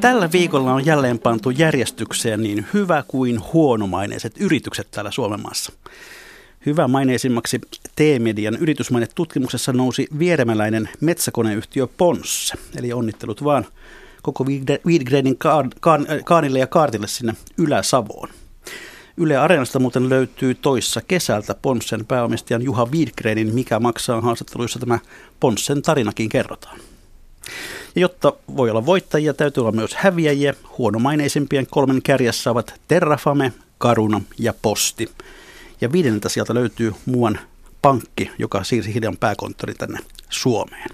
Tällä viikolla on jälleen pantu järjestykseen niin hyvä kuin huonomaineiset yritykset täällä Suomen maassa. Hyvä-maineisimmaksi T-median yritysmainetutkimuksessa nousi vieremäläinen metsäkoneyhtiö Ponsse. Eli onnittelut vaan koko Wiedgrenin Kaanille ja Kaartille sinne Ylä-Savoon. Yle Areenasta muuten löytyy toissa kesältä Ponssen pääomistajan Juha Wiedgrenin Mikä maksaa haastatteluissa tämä Ponssen tarinakin kerrotaan. Ja jotta voi olla voittajia, täytyy olla myös häviäjiä. Huonomaineisimpien kolmen kärjessä ovat Terrafame, Karuna ja Posti. Ja viidenneltä sieltä löytyy muuan pankki, joka siirsi hiljan pääkonttori tänne Suomeen.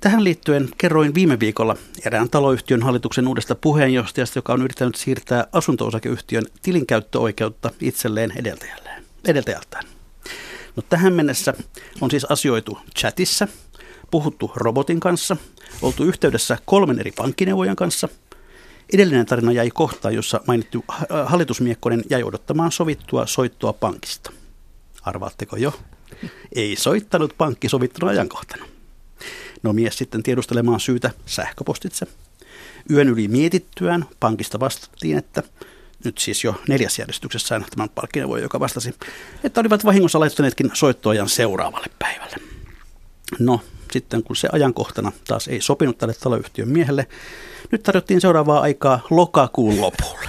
Tähän liittyen kerroin viime viikolla erään taloyhtiön hallituksen uudesta puheenjohtajasta, joka on yrittänyt siirtää asunto-osakeyhtiön tilinkäyttöoikeutta itselleen edeltäjältään. No, tähän mennessä on siis asioitu chatissa, puhuttu robotin kanssa, oltu yhteydessä kolmen eri pankkineuvojan kanssa. Edellinen tarina jäi kohtaan, jossa mainittu hallitusmiekkonen jäi odottamaan sovittua soittoa pankista. Arvaatteko jo? Ei soittanut pankki sovittuna ajankohtana. No mies sitten tiedustelemaan syytä sähköpostitse. Yön yli mietittyään pankista vastattiin, että nyt siis jo neljäs järjestyksessään tämän pankkineuvoja, joka vastasi, että olivat vahingossa laittaneetkin soittoajan seuraavalle päivälle. No, sitten kun se ajankohtana taas ei sopinut tälle taloyhtiön miehelle, nyt tarjottiin seuraavaa aikaa lokakuun lopulle.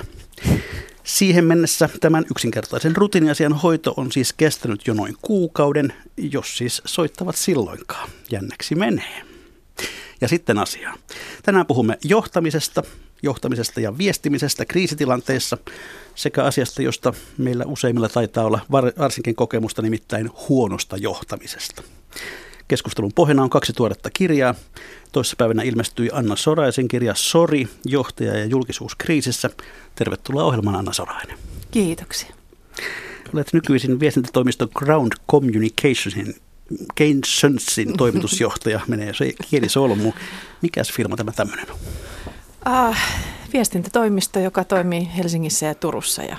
Siihen mennessä tämän yksinkertaisen rutiiniasian hoito on siis kestänyt jo noin kuukauden, jos siis soittavat silloinkaan. Jänneksi menee. Ja sitten asiaa. Tänään puhumme johtamisesta, johtamisesta ja viestimisestä kriisitilanteissa sekä asiasta, josta meillä useimmilla taitaa olla varsinkin kokemusta nimittäin huonosta johtamisesta. Keskustelun pohjana on kaksi tuoretta kirjaa. Toissapäivänä ilmestyi Anna Soraisen kirja Sori, johtaja ja julkisuus kriisissä. Tervetuloa ohjelmaan Anna Sorainen. Kiitoksia. Olet nykyisin viestintätoimisto Ground Communicationsin Keynesonsin toimitusjohtaja. Menee se kieli solmu. Mikäs firma tämä tämmöinen on? Uh, viestintätoimisto, joka toimii Helsingissä ja Turussa ja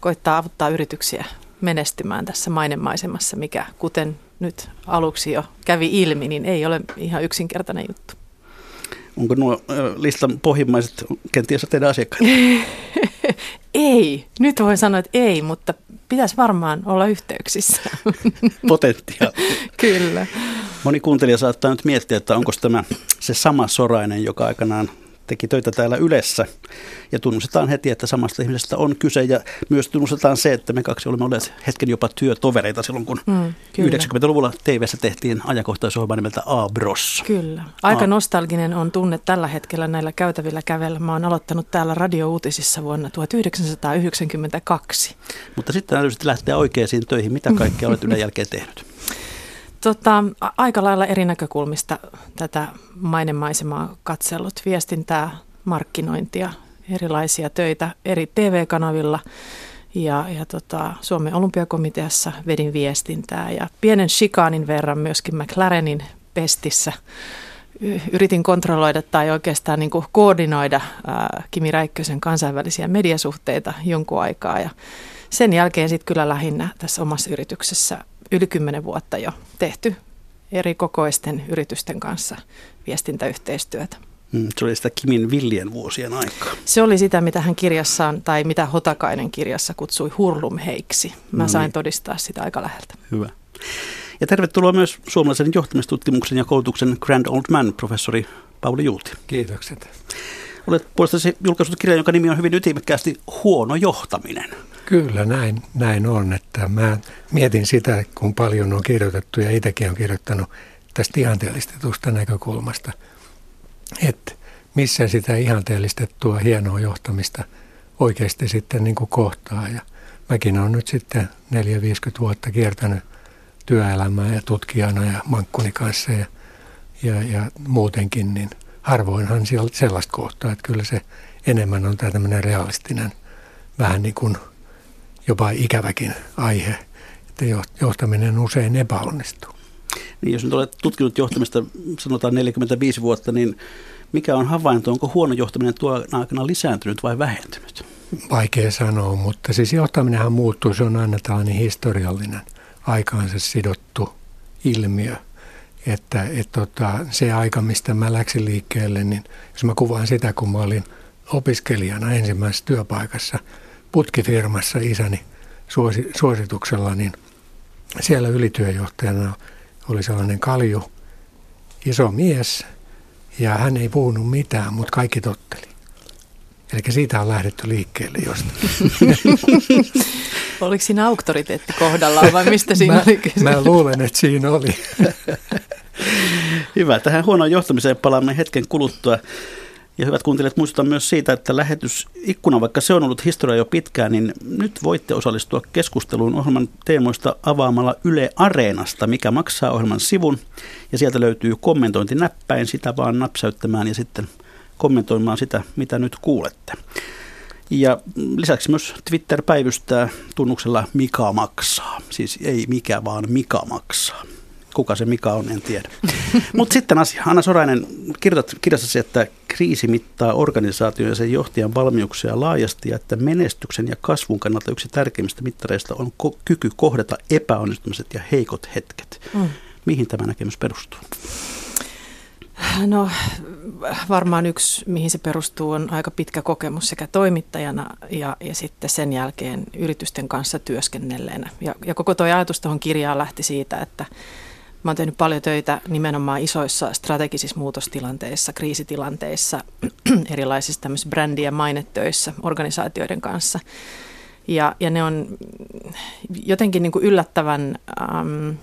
koittaa avuttaa yrityksiä menestymään tässä mainemaisemassa, mikä kuten nyt aluksi jo kävi ilmi, niin ei ole ihan yksinkertainen juttu. Onko nuo listan pohjimmaiset kenties teidän asiakkaita? ei, nyt voi sanoa, että ei, mutta pitäisi varmaan olla yhteyksissä. Potentiaali. Kyllä. Moni kuuntelija saattaa nyt miettiä, että onko tämä se sama Sorainen, joka aikanaan teki töitä täällä Ylessä. Ja tunnustetaan heti, että samasta ihmisestä on kyse ja myös tunnustetaan se, että me kaksi olemme olleet hetken jopa työtovereita silloin, kun mm, 90-luvulla tv tehtiin ajankohtaisohjelma nimeltä A-Bros. Kyllä. Aika A- nostalginen on tunne tällä hetkellä näillä käytävillä kävellä. Mä oon aloittanut täällä radiouutisissa vuonna 1992. Mutta sitten täytyy lähteä oikeisiin töihin. Mitä kaikkea olet Ylen jälkeen tehnyt? Tota, aika lailla eri näkökulmista tätä mainemaisemaa katsellut. Viestintää, markkinointia, erilaisia töitä eri TV-kanavilla ja, ja tota, Suomen olympiakomiteassa vedin viestintää ja pienen shikaanin verran myöskin McLarenin pestissä yritin kontrolloida tai oikeastaan niin kuin koordinoida ää, Kimi Räikkösen kansainvälisiä mediasuhteita jonkun aikaa ja sen jälkeen sitten kyllä lähinnä tässä omassa yrityksessä yli kymmenen vuotta jo tehty eri kokoisten yritysten kanssa viestintäyhteistyötä. Mm, se oli sitä Kimin villien vuosien aikaa. Se oli sitä, mitä hän kirjassaan, tai mitä Hotakainen kirjassa kutsui hurlumheiksi. Mä no sain niin. todistaa sitä aika läheltä. Hyvä. Ja tervetuloa myös suomalaisen johtamistutkimuksen ja koulutuksen Grand Old Man, professori Pauli Juuti. Kiitokset. Olet puolestasi julkaissut kirjan, jonka nimi on hyvin ytimekkäästi Huono johtaminen. Kyllä, näin, näin on. Että mä mietin sitä, kun paljon on kirjoitettu ja itsekin on kirjoittanut tästä ihanteellistetusta näkökulmasta, että missä sitä ihanteellistettua hienoa johtamista oikeasti sitten niin kuin kohtaa. Ja mäkin olen nyt sitten 4-50 vuotta kiertänyt työelämää ja tutkijana ja mankkuni kanssa ja, ja, ja muutenkin, niin harvoinhan sellaista kohtaa, että kyllä se enemmän on tämä tämmöinen realistinen, vähän niin kuin – jopa ikäväkin aihe, että johtaminen usein epäonnistuu. Niin jos nyt olet tutkinut johtamista sanotaan 45 vuotta, niin mikä on havainto, onko huono johtaminen tuo aikana lisääntynyt vai vähentynyt? Vaikea sanoa, mutta siis johtaminenhan muuttuu, se on aina tällainen historiallinen aikaansa sidottu ilmiö. Että et tota, se aika, mistä mä läksin liikkeelle, niin jos mä kuvaan sitä, kun mä olin opiskelijana ensimmäisessä työpaikassa putkifirmassa isäni suosituksella, niin siellä ylityöjohtajana oli sellainen kalju, iso mies, ja hän ei puhunut mitään, mutta kaikki totteli. Eli siitä on lähdetty liikkeelle jostain. Oliko siinä auktoriteetti kohdallaan vai mistä siinä mä, oli kyse? Mä luulen, että siinä oli. Hyvä. Tähän huonoon johtamiseen palaamme hetken kuluttua. Ja hyvät kuuntelijat, muistutan myös siitä, että lähetysikkuna, vaikka se on ollut historia jo pitkään, niin nyt voitte osallistua keskusteluun ohjelman teemoista avaamalla Yle Areenasta, mikä maksaa ohjelman sivun. Ja sieltä löytyy kommentointinäppäin, sitä vaan napsäyttämään ja sitten kommentoimaan sitä, mitä nyt kuulette. Ja lisäksi myös Twitter päivystää tunnuksella Mika maksaa. Siis ei mikä, vaan Mika maksaa. Kuka se Mika on, en tiedä. Mutta sitten asia. Anna Sorainen, kirjoitat kirjassasi, että kriisi mittaa organisaation ja sen johtajan valmiuksia laajasti ja että menestyksen ja kasvun kannalta yksi tärkeimmistä mittareista on ko- kyky kohdata epäonnistumiset ja heikot hetket. Mm. Mihin tämä näkemys perustuu? No varmaan yksi, mihin se perustuu, on aika pitkä kokemus sekä toimittajana ja, ja sitten sen jälkeen yritysten kanssa työskennelleenä. Ja, ja koko tuo ajatus tuohon kirjaan lähti siitä, että Mä oon tehnyt paljon töitä nimenomaan isoissa strategisissa muutostilanteissa, kriisitilanteissa, erilaisissa tämmöisissä brändi- ja mainetöissä organisaatioiden kanssa. Ja, ja ne on jotenkin niin kuin yllättävän, äm,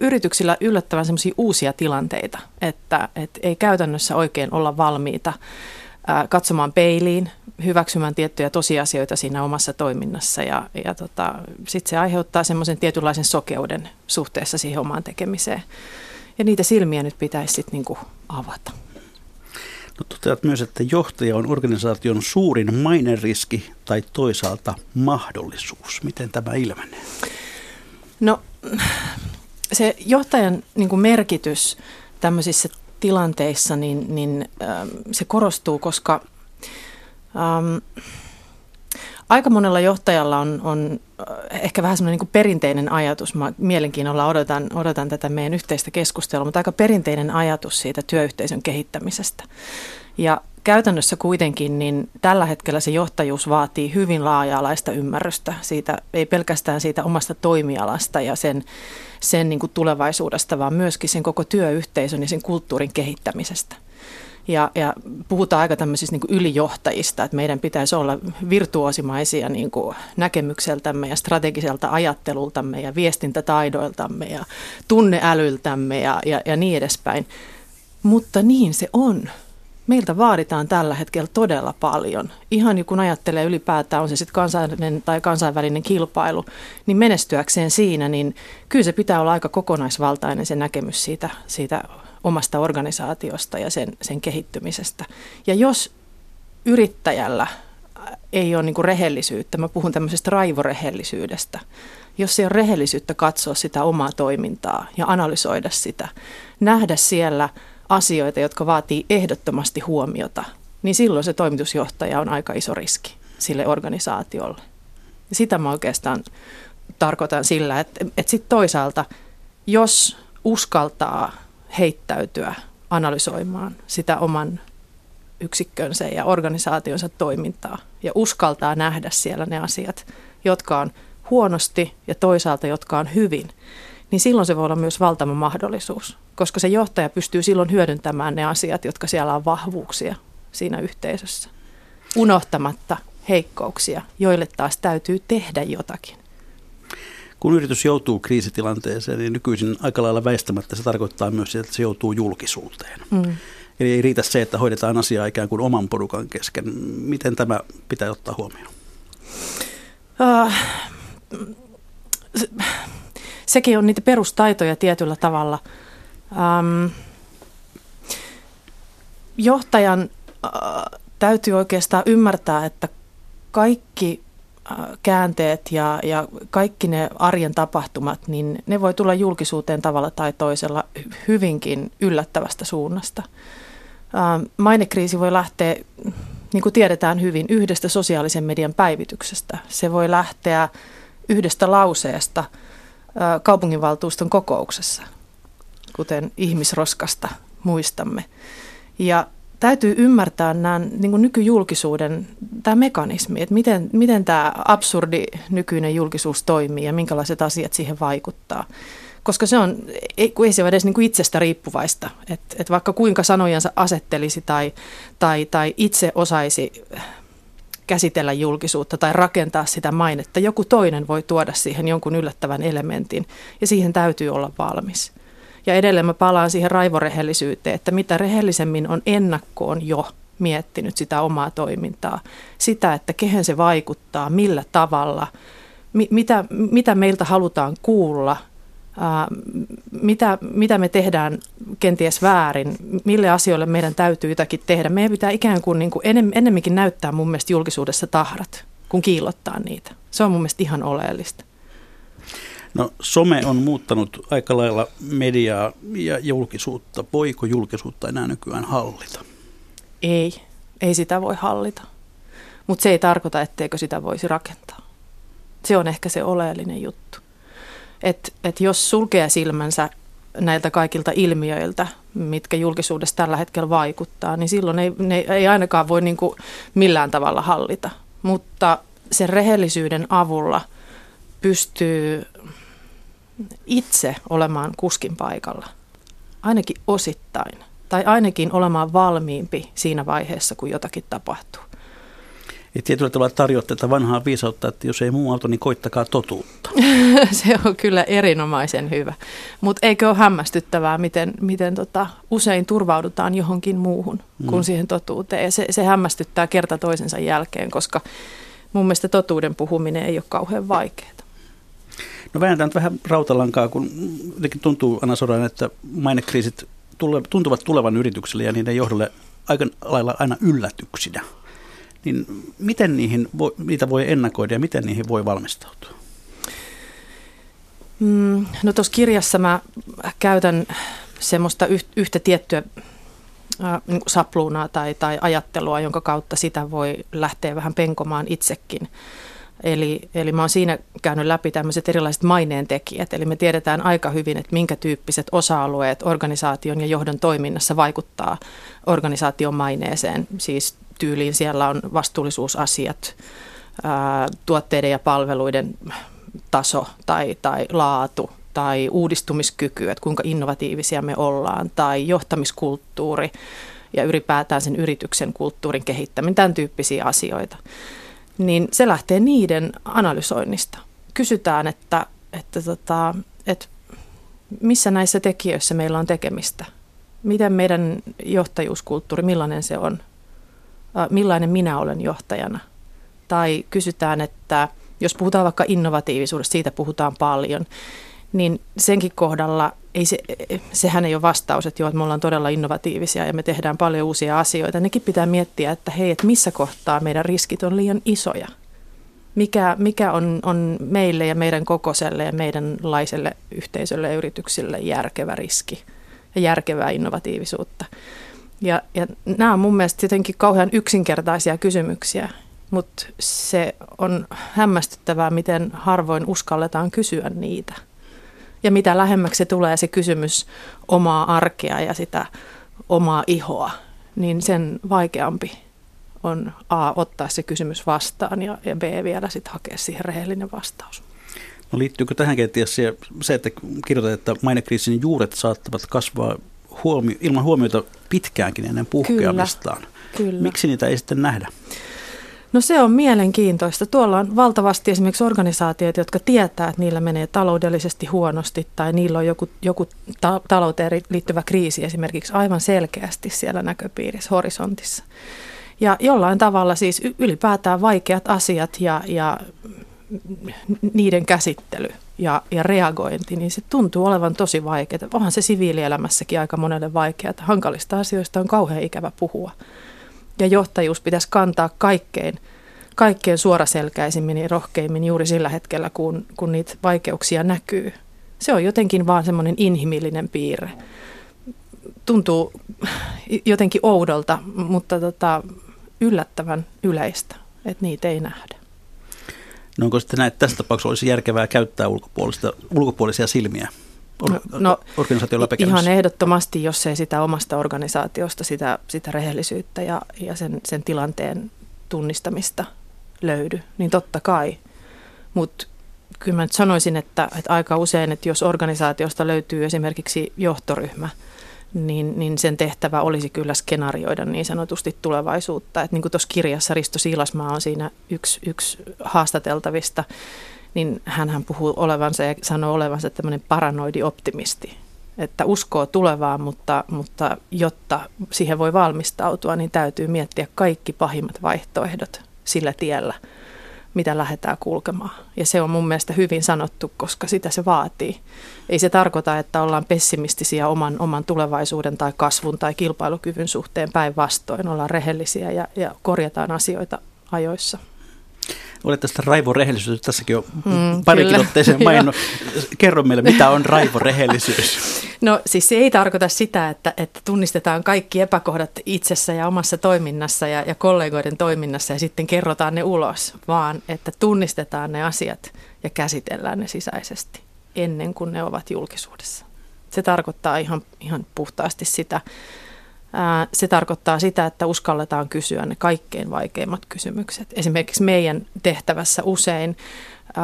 yrityksillä yllättävän semmoisia uusia tilanteita, että, että ei käytännössä oikein olla valmiita katsomaan peiliin, hyväksymään tiettyjä tosiasioita siinä omassa toiminnassa ja, ja tota, sitten se aiheuttaa semmoisen tietynlaisen sokeuden suhteessa siihen omaan tekemiseen. Ja niitä silmiä nyt pitäisi sitten niinku avata. No, toteat myös, että johtaja on organisaation suurin maineriski tai toisaalta mahdollisuus. Miten tämä ilmenee? No se johtajan niin merkitys tämmöisissä tilanteissa, niin, niin ähm, se korostuu, koska ähm, aika monella johtajalla on, on äh, ehkä vähän semmoinen niin perinteinen ajatus. Mä mielenkiinnolla odotan, odotan tätä meidän yhteistä keskustelua, mutta aika perinteinen ajatus siitä työyhteisön kehittämisestä. Ja käytännössä kuitenkin niin tällä hetkellä se johtajuus vaatii hyvin laaja-alaista ymmärrystä siitä, ei pelkästään siitä omasta toimialasta ja sen, sen niin kuin tulevaisuudesta, vaan myöskin sen koko työyhteisön ja sen kulttuurin kehittämisestä. Ja, ja puhutaan aika tämmöisistä niin ylijohtajista, että meidän pitäisi olla virtuosimaisia niin kuin näkemykseltämme ja strategiselta ajattelultamme ja viestintätaidoiltamme ja tunneälyltämme ja, ja, ja niin edespäin. Mutta niin se on meiltä vaaditaan tällä hetkellä todella paljon. Ihan kun ajattelee ylipäätään, on se sitten kansallinen tai kansainvälinen kilpailu, niin menestyäkseen siinä, niin kyllä se pitää olla aika kokonaisvaltainen se näkemys siitä, siitä omasta organisaatiosta ja sen, sen kehittymisestä. Ja jos yrittäjällä ei ole niin kuin rehellisyyttä, mä puhun tämmöisestä raivorehellisyydestä, jos ei ole rehellisyyttä katsoa sitä omaa toimintaa ja analysoida sitä, nähdä siellä – asioita, jotka vaatii ehdottomasti huomiota, niin silloin se toimitusjohtaja on aika iso riski sille organisaatiolle. Sitä mä oikeastaan tarkoitan sillä, että, että sitten toisaalta, jos uskaltaa heittäytyä analysoimaan sitä oman yksikkönsä ja organisaationsa toimintaa ja uskaltaa nähdä siellä ne asiat, jotka on huonosti ja toisaalta jotka on hyvin, niin silloin se voi olla myös valtava mahdollisuus, koska se johtaja pystyy silloin hyödyntämään ne asiat, jotka siellä on vahvuuksia siinä yhteisössä, unohtamatta heikkouksia, joille taas täytyy tehdä jotakin. Kun yritys joutuu kriisitilanteeseen, niin nykyisin aika lailla väistämättä se tarkoittaa myös, että se joutuu julkisuuteen. Mm. Eli ei riitä se, että hoidetaan asiaa ikään kuin oman porukan kesken. Miten tämä pitää ottaa huomioon? Uh, sekin on niitä perustaitoja tietyllä tavalla. Ähm, johtajan äh, täytyy oikeastaan ymmärtää, että kaikki käänteet ja, ja kaikki ne arjen tapahtumat, niin ne voi tulla julkisuuteen tavalla tai toisella hyvinkin yllättävästä suunnasta. Mainekriisi voi lähteä, niin kuin tiedetään hyvin, yhdestä sosiaalisen median päivityksestä. Se voi lähteä yhdestä lauseesta kaupunginvaltuuston kokouksessa, kuten ihmisroskasta muistamme. Ja täytyy ymmärtää nämä niin nykyjulkisuuden tämä mekanismi, että miten, miten tämä absurdi nykyinen julkisuus toimii ja minkälaiset asiat siihen vaikuttaa. Koska se on, ei, ei se ole edes niin kuin itsestä riippuvaista, että, että vaikka kuinka sanojansa asettelisi tai, tai, tai itse osaisi käsitellä julkisuutta tai rakentaa sitä mainetta, joku toinen voi tuoda siihen jonkun yllättävän elementin ja siihen täytyy olla valmis. Ja edelleen mä palaan siihen raivorehellisyyteen, että mitä rehellisemmin on ennakkoon jo miettinyt sitä omaa toimintaa, sitä, että kehen se vaikuttaa, millä tavalla, mi- mitä, mitä meiltä halutaan kuulla, ää, mitä, mitä me tehdään kenties väärin, mille asioille meidän täytyy jotakin tehdä. Meidän pitää ikään kuin, niin kuin enem, enemmänkin näyttää mun mielestä julkisuudessa tahrat, kun kiillottaa niitä. Se on mun mielestä ihan oleellista. No some on muuttanut aika lailla mediaa ja julkisuutta. Voiko julkisuutta enää nykyään hallita? Ei, ei sitä voi hallita. Mutta se ei tarkoita, etteikö sitä voisi rakentaa. Se on ehkä se oleellinen juttu. Että et jos sulkee silmänsä näiltä kaikilta ilmiöiltä, mitkä julkisuudessa tällä hetkellä vaikuttaa, niin silloin ei, ne ei ainakaan voi niin kuin millään tavalla hallita. Mutta sen rehellisyyden avulla pystyy itse olemaan kuskin paikalla, ainakin osittain, tai ainakin olemaan valmiimpi siinä vaiheessa, kun jotakin tapahtuu. Ja tietyllä tavalla tarjoat tätä vanhaa viisautta, että jos ei muu auto, niin koittakaa totuutta. Se on kyllä erinomaisen hyvä. Mutta eikö ole hämmästyttävää, miten, miten tota, usein turvaudutaan johonkin muuhun kuin mm. siihen totuuteen. Ja se, se hämmästyttää kerta toisensa jälkeen, koska mun mielestä totuuden puhuminen ei ole kauhean vaikeaa. No väännetään nyt vähän rautalankaa, kun jotenkin tuntuu Anna Soran, että mainekriisit tule, tuntuvat tulevan yritykselle ja niiden johdolle aika lailla aina yllätyksinä. Niin miten niihin voi, niitä voi ennakoida ja miten niihin voi valmistautua? Mm, no tuossa kirjassa mä käytän semmoista yhtä tiettyä äh, sapluunaa tai, tai ajattelua, jonka kautta sitä voi lähteä vähän penkomaan itsekin. Eli, eli mä oon siinä käynyt läpi tämmöiset erilaiset maineen tekijät. Eli me tiedetään aika hyvin, että minkä tyyppiset osa-alueet organisaation ja johdon toiminnassa vaikuttaa organisaation maineeseen. Siis tyyliin siellä on vastuullisuusasiat, ää, tuotteiden ja palveluiden taso tai, tai laatu tai uudistumiskyky, että kuinka innovatiivisia me ollaan, tai johtamiskulttuuri ja ylipäätään sen yrityksen kulttuurin kehittäminen, tämän tyyppisiä asioita niin se lähtee niiden analysoinnista. Kysytään, että, että, tota, että missä näissä tekijöissä meillä on tekemistä. Miten meidän johtajuuskulttuuri, millainen se on? Millainen minä olen johtajana? Tai kysytään, että jos puhutaan vaikka innovatiivisuudesta, siitä puhutaan paljon, niin senkin kohdalla ei se, sehän ei ole vastaus, että joo, että me ollaan todella innovatiivisia ja me tehdään paljon uusia asioita. Nekin pitää miettiä, että hei, että missä kohtaa meidän riskit on liian isoja. Mikä, mikä on, on meille ja meidän kokoiselle ja meidänlaiselle yhteisölle ja yrityksille järkevä riski ja järkevää innovatiivisuutta. Ja, ja nämä on mun mielestä jotenkin kauhean yksinkertaisia kysymyksiä, mutta se on hämmästyttävää, miten harvoin uskalletaan kysyä niitä – ja mitä lähemmäksi se tulee se kysymys omaa arkea ja sitä omaa ihoa, niin sen vaikeampi on A, ottaa se kysymys vastaan ja, ja B, vielä sitten hakea siihen rehellinen vastaus. No liittyykö tähän kenties se, se, että kirjoitat, että mainekriisin juuret saattavat kasvaa huomio, ilman huomiota pitkäänkin ennen puhkeamistaan? Kyllä, kyllä. Miksi niitä ei sitten nähdä? No se on mielenkiintoista. Tuolla on valtavasti esimerkiksi organisaatioita, jotka tietää, että niillä menee taloudellisesti huonosti tai niillä on joku, joku ta- talouteen liittyvä kriisi esimerkiksi aivan selkeästi siellä näköpiirissä, horisontissa. Ja jollain tavalla siis ylipäätään vaikeat asiat ja, ja niiden käsittely ja, ja reagointi, niin se tuntuu olevan tosi vaikeaa. Onhan se siviilielämässäkin aika monelle vaikeaa. Hankalista asioista on kauhean ikävä puhua ja johtajuus pitäisi kantaa kaikkein kaikkein suoraselkäisimmin ja rohkeimmin juuri sillä hetkellä, kun, kun niitä vaikeuksia näkyy. Se on jotenkin vaan semmoinen inhimillinen piirre. Tuntuu jotenkin oudolta, mutta tota, yllättävän yleistä, että niitä ei nähdä. No onko sitten näin, että tässä tapauksessa olisi järkevää käyttää ulkopuolisia silmiä no, no, organisaation Ihan ehdottomasti, jos ei sitä omasta organisaatiosta, sitä, sitä rehellisyyttä ja, ja sen, sen tilanteen tunnistamista löydy, niin totta kai. Mutta kyllä mä nyt sanoisin, että, että aika usein, että jos organisaatiosta löytyy esimerkiksi johtoryhmä, niin, niin sen tehtävä olisi kyllä skenaarioida niin sanotusti tulevaisuutta. Että niin kuin tuossa kirjassa Risto Siilasmaa on siinä yksi, yksi haastateltavista, niin hän puhuu olevansa ja sanoo olevansa tämmöinen paranoidi optimisti. Että uskoo tulevaan, mutta, mutta jotta siihen voi valmistautua, niin täytyy miettiä kaikki pahimmat vaihtoehdot sillä tiellä, mitä lähdetään kulkemaan. Ja se on mun mielestä hyvin sanottu, koska sitä se vaatii. Ei se tarkoita, että ollaan pessimistisiä oman, oman tulevaisuuden tai kasvun tai kilpailukyvyn suhteen päinvastoin. Ollaan rehellisiä ja, ja korjataan asioita ajoissa. Olet tästä raivorehellisyys, tässäkin on mm, parikin otteeseen maininnut. Kerro meille, mitä on raivorehellisyys? No siis se ei tarkoita sitä, että, että tunnistetaan kaikki epäkohdat itsessä ja omassa toiminnassa ja, ja kollegoiden toiminnassa ja sitten kerrotaan ne ulos, vaan että tunnistetaan ne asiat ja käsitellään ne sisäisesti ennen kuin ne ovat julkisuudessa. Se tarkoittaa ihan, ihan puhtaasti sitä, se tarkoittaa sitä, että uskalletaan kysyä ne kaikkein vaikeimmat kysymykset. Esimerkiksi meidän tehtävässä usein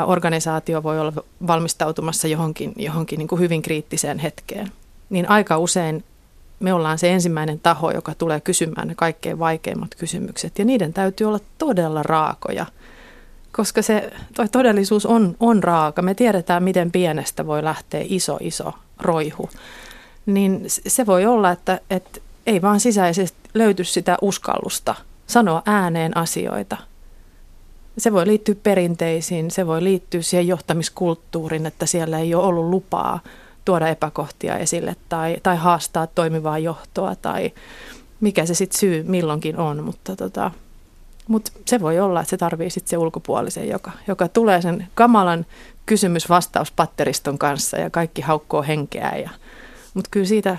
organisaatio voi olla valmistautumassa johonkin, johonkin niin kuin hyvin kriittiseen hetkeen. Niin aika usein me ollaan se ensimmäinen taho, joka tulee kysymään ne kaikkein vaikeimmat kysymykset. Ja niiden täytyy olla todella raakoja, koska se toi todellisuus on, on raaka. Me tiedetään, miten pienestä voi lähteä iso, iso roihu. Niin se voi olla, että, että ei vaan sisäisesti löyty sitä uskallusta sanoa ääneen asioita. Se voi liittyä perinteisiin, se voi liittyä siihen johtamiskulttuuriin, että siellä ei ole ollut lupaa tuoda epäkohtia esille tai, tai haastaa toimivaa johtoa tai mikä se sitten syy milloinkin on, mutta tota, mut se voi olla, että se tarvii sitten se ulkopuolisen, joka, joka tulee sen kamalan kysymys-vastauspatteriston kanssa ja kaikki haukkoo henkeä. Ja, mutta kyllä siitä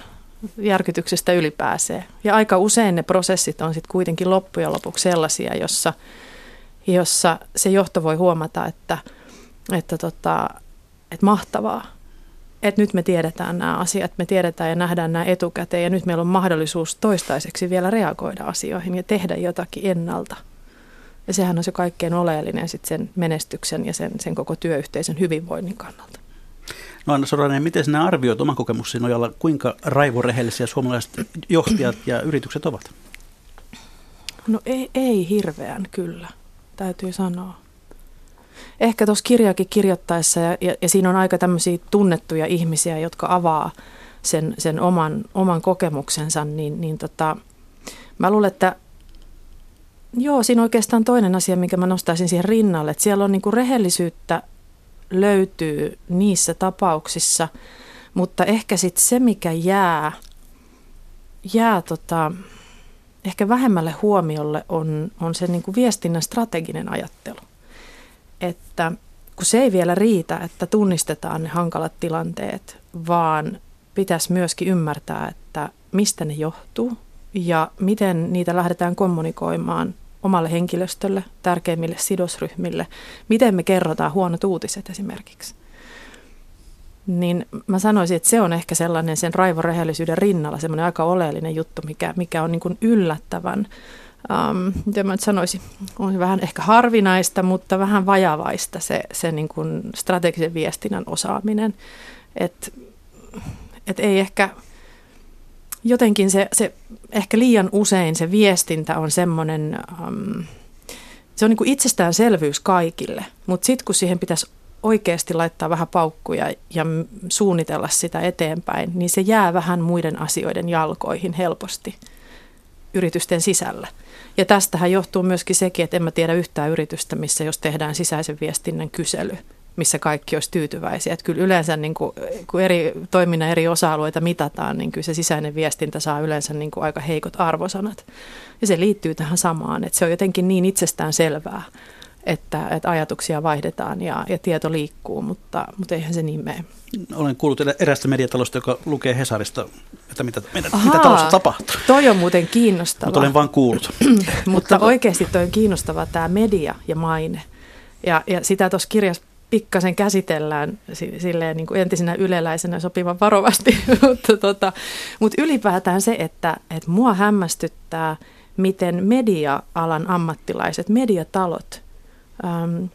järkytyksestä ylipääsee. Ja aika usein ne prosessit on sitten kuitenkin loppujen lopuksi sellaisia, jossa, jossa se johto voi huomata, että, että, tota, että mahtavaa, että nyt me tiedetään nämä asiat, me tiedetään ja nähdään nämä etukäteen ja nyt meillä on mahdollisuus toistaiseksi vielä reagoida asioihin ja tehdä jotakin ennalta. Ja sehän on se kaikkein oleellinen sit sen menestyksen ja sen, sen koko työyhteisön hyvinvoinnin kannalta. No Anna Soranen, miten sinä arvioit oman kokemuksesi nojalla, kuinka raivorehellisiä suomalaiset johtajat ja yritykset ovat? No ei, ei hirveän kyllä, täytyy sanoa. Ehkä tuossa kirjaakin kirjoittaessa, ja, ja, ja siinä on aika tämmöisiä tunnettuja ihmisiä, jotka avaa sen, sen oman, oman kokemuksensa, niin, niin tota, mä luulen, että joo, siinä oikeastaan toinen asia, minkä mä nostaisin siihen rinnalle, että siellä on niinku rehellisyyttä löytyy niissä tapauksissa, mutta ehkä sitten se, mikä jää, jää tota, ehkä vähemmälle huomiolle, on, on se niin kuin viestinnän strateginen ajattelu. Että kun se ei vielä riitä, että tunnistetaan ne hankalat tilanteet, vaan pitäisi myöskin ymmärtää, että mistä ne johtuu ja miten niitä lähdetään kommunikoimaan omalle henkilöstölle, tärkeimmille sidosryhmille, miten me kerrotaan huonot uutiset esimerkiksi. Niin mä sanoisin, että se on ehkä sellainen sen raivorehellisyyden rinnalla semmoinen aika oleellinen juttu, mikä, mikä on niin kuin yllättävän, um, miten mä nyt sanoisin, on vähän ehkä harvinaista, mutta vähän vajavaista se, se niin kuin strategisen viestinnän osaaminen. Että et ei ehkä jotenkin se, se ehkä liian usein se viestintä on semmoinen, um, se on niin itsestäänselvyys kaikille, mutta sitten kun siihen pitäisi oikeasti laittaa vähän paukkuja ja suunnitella sitä eteenpäin, niin se jää vähän muiden asioiden jalkoihin helposti yritysten sisällä. Ja tästähän johtuu myöskin sekin, että en mä tiedä yhtään yritystä, missä jos tehdään sisäisen viestinnän kysely, missä kaikki olisi tyytyväisiä. Että kyllä yleensä, niin kuin, kun eri toiminnan eri osa-alueita mitataan, niin kyllä se sisäinen viestintä saa yleensä niin kuin aika heikot arvosanat. Ja se liittyy tähän samaan, että se on jotenkin niin itsestään selvää, että, että ajatuksia vaihdetaan ja, ja tieto liikkuu, mutta, mutta eihän se niin mene. Olen kuullut erästä mediatalosta, joka lukee Hesarista, että mitä, mitä, Ahaa, mitä talossa tapahtuu. Toi on muuten kiinnostavaa. Mutta olen vain kuullut. mutta oikeasti toi on kiinnostavaa tämä media ja maine. Ja, ja sitä tuossa kirjassa pikkasen käsitellään silleen niin kuin entisenä yleläisenä sopivan varovasti, mutta, tota, mutta ylipäätään se, että, että mua hämmästyttää, miten media-alan ammattilaiset, mediatalot, äm,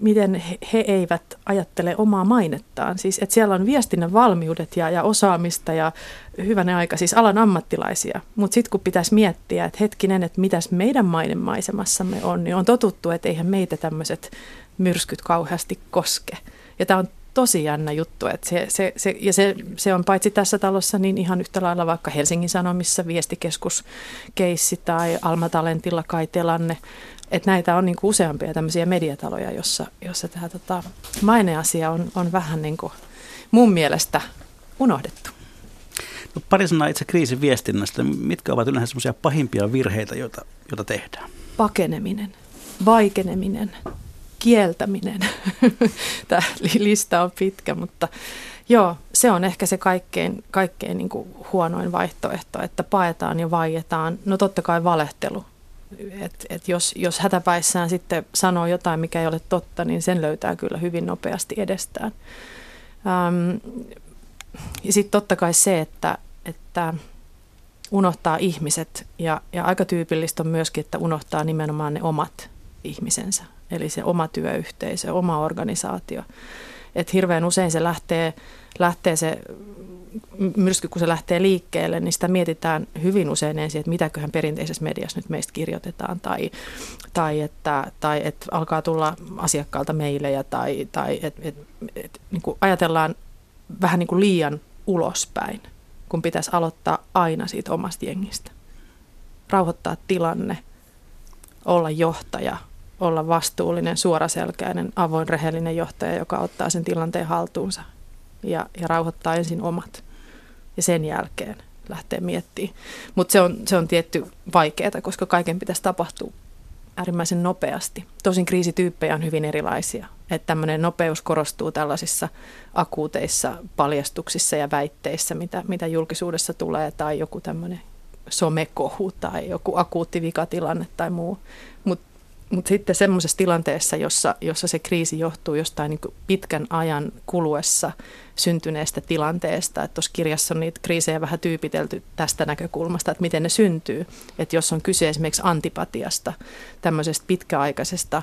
miten he, he eivät ajattele omaa mainettaan. Siis, että siellä on viestinnän valmiudet ja, ja osaamista ja hyvänä aika, siis alan ammattilaisia. Mutta sitten kun pitäisi miettiä, että hetkinen, että mitäs meidän mainemaisemassamme on, niin on totuttu, että eihän meitä tämmöiset myrskyt kauheasti koske. Ja tämä on tosi jännä juttu. Että se, se, se, ja se, se on paitsi tässä talossa, niin ihan yhtä lailla vaikka Helsingin Sanomissa viestikeskuskeissi tai Alma Talentilla Kaitelanne. Että näitä on niin kuin useampia tämmöisiä mediataloja, jossa, jossa tämä tota, maineasia on, on vähän niin kuin mun mielestä unohdettu. No, pari sanaa itse kriisin viestinnästä. Mitkä ovat yleensä semmoisia pahimpia virheitä, joita, joita tehdään? Pakeneminen, vaikeneminen, kieltäminen. Tämä lista on pitkä, mutta joo, se on ehkä se kaikkein, kaikkein niin kuin huonoin vaihtoehto, että paetaan ja vaietaan. No totta kai valehtelu. Et, et jos, jos hätäpäissään sitten sanoo jotain, mikä ei ole totta, niin sen löytää kyllä hyvin nopeasti edestään. Ähm, ja sitten totta kai se, että, että unohtaa ihmiset ja, ja aika tyypillistä on myöskin, että unohtaa nimenomaan ne omat ihmisensä eli se oma työyhteisö, oma organisaatio. Et hirveän usein se lähtee, lähtee se myrsky, kun se lähtee liikkeelle, niin sitä mietitään hyvin usein ensin, että mitäköhän perinteisessä mediassa nyt meistä kirjoitetaan, tai, tai että tai et alkaa tulla asiakkaalta meilejä, tai, tai että et, et, niin ajatellaan vähän niin kuin liian ulospäin, kun pitäisi aloittaa aina siitä omasta jengistä. Rauhoittaa tilanne, olla johtaja, olla vastuullinen, suoraselkäinen, avoin, rehellinen johtaja, joka ottaa sen tilanteen haltuunsa ja, ja rauhoittaa ensin omat ja sen jälkeen lähtee miettimään. Mutta se on, se on tietty vaikeaa, koska kaiken pitäisi tapahtua äärimmäisen nopeasti. Tosin kriisityyppejä on hyvin erilaisia. Että tämmöinen nopeus korostuu tällaisissa akuuteissa paljastuksissa ja väitteissä, mitä, mitä julkisuudessa tulee, tai joku tämmöinen somekohu tai joku akuutti vikatilanne tai muu. Mutta mutta sitten semmoisessa tilanteessa, jossa, jossa se kriisi johtuu jostain niin pitkän ajan kuluessa syntyneestä tilanteesta, että tuossa kirjassa on niitä kriisejä vähän tyypitelty tästä näkökulmasta, että miten ne syntyy. Että jos on kyse esimerkiksi antipatiasta, tämmöisestä pitkäaikaisesta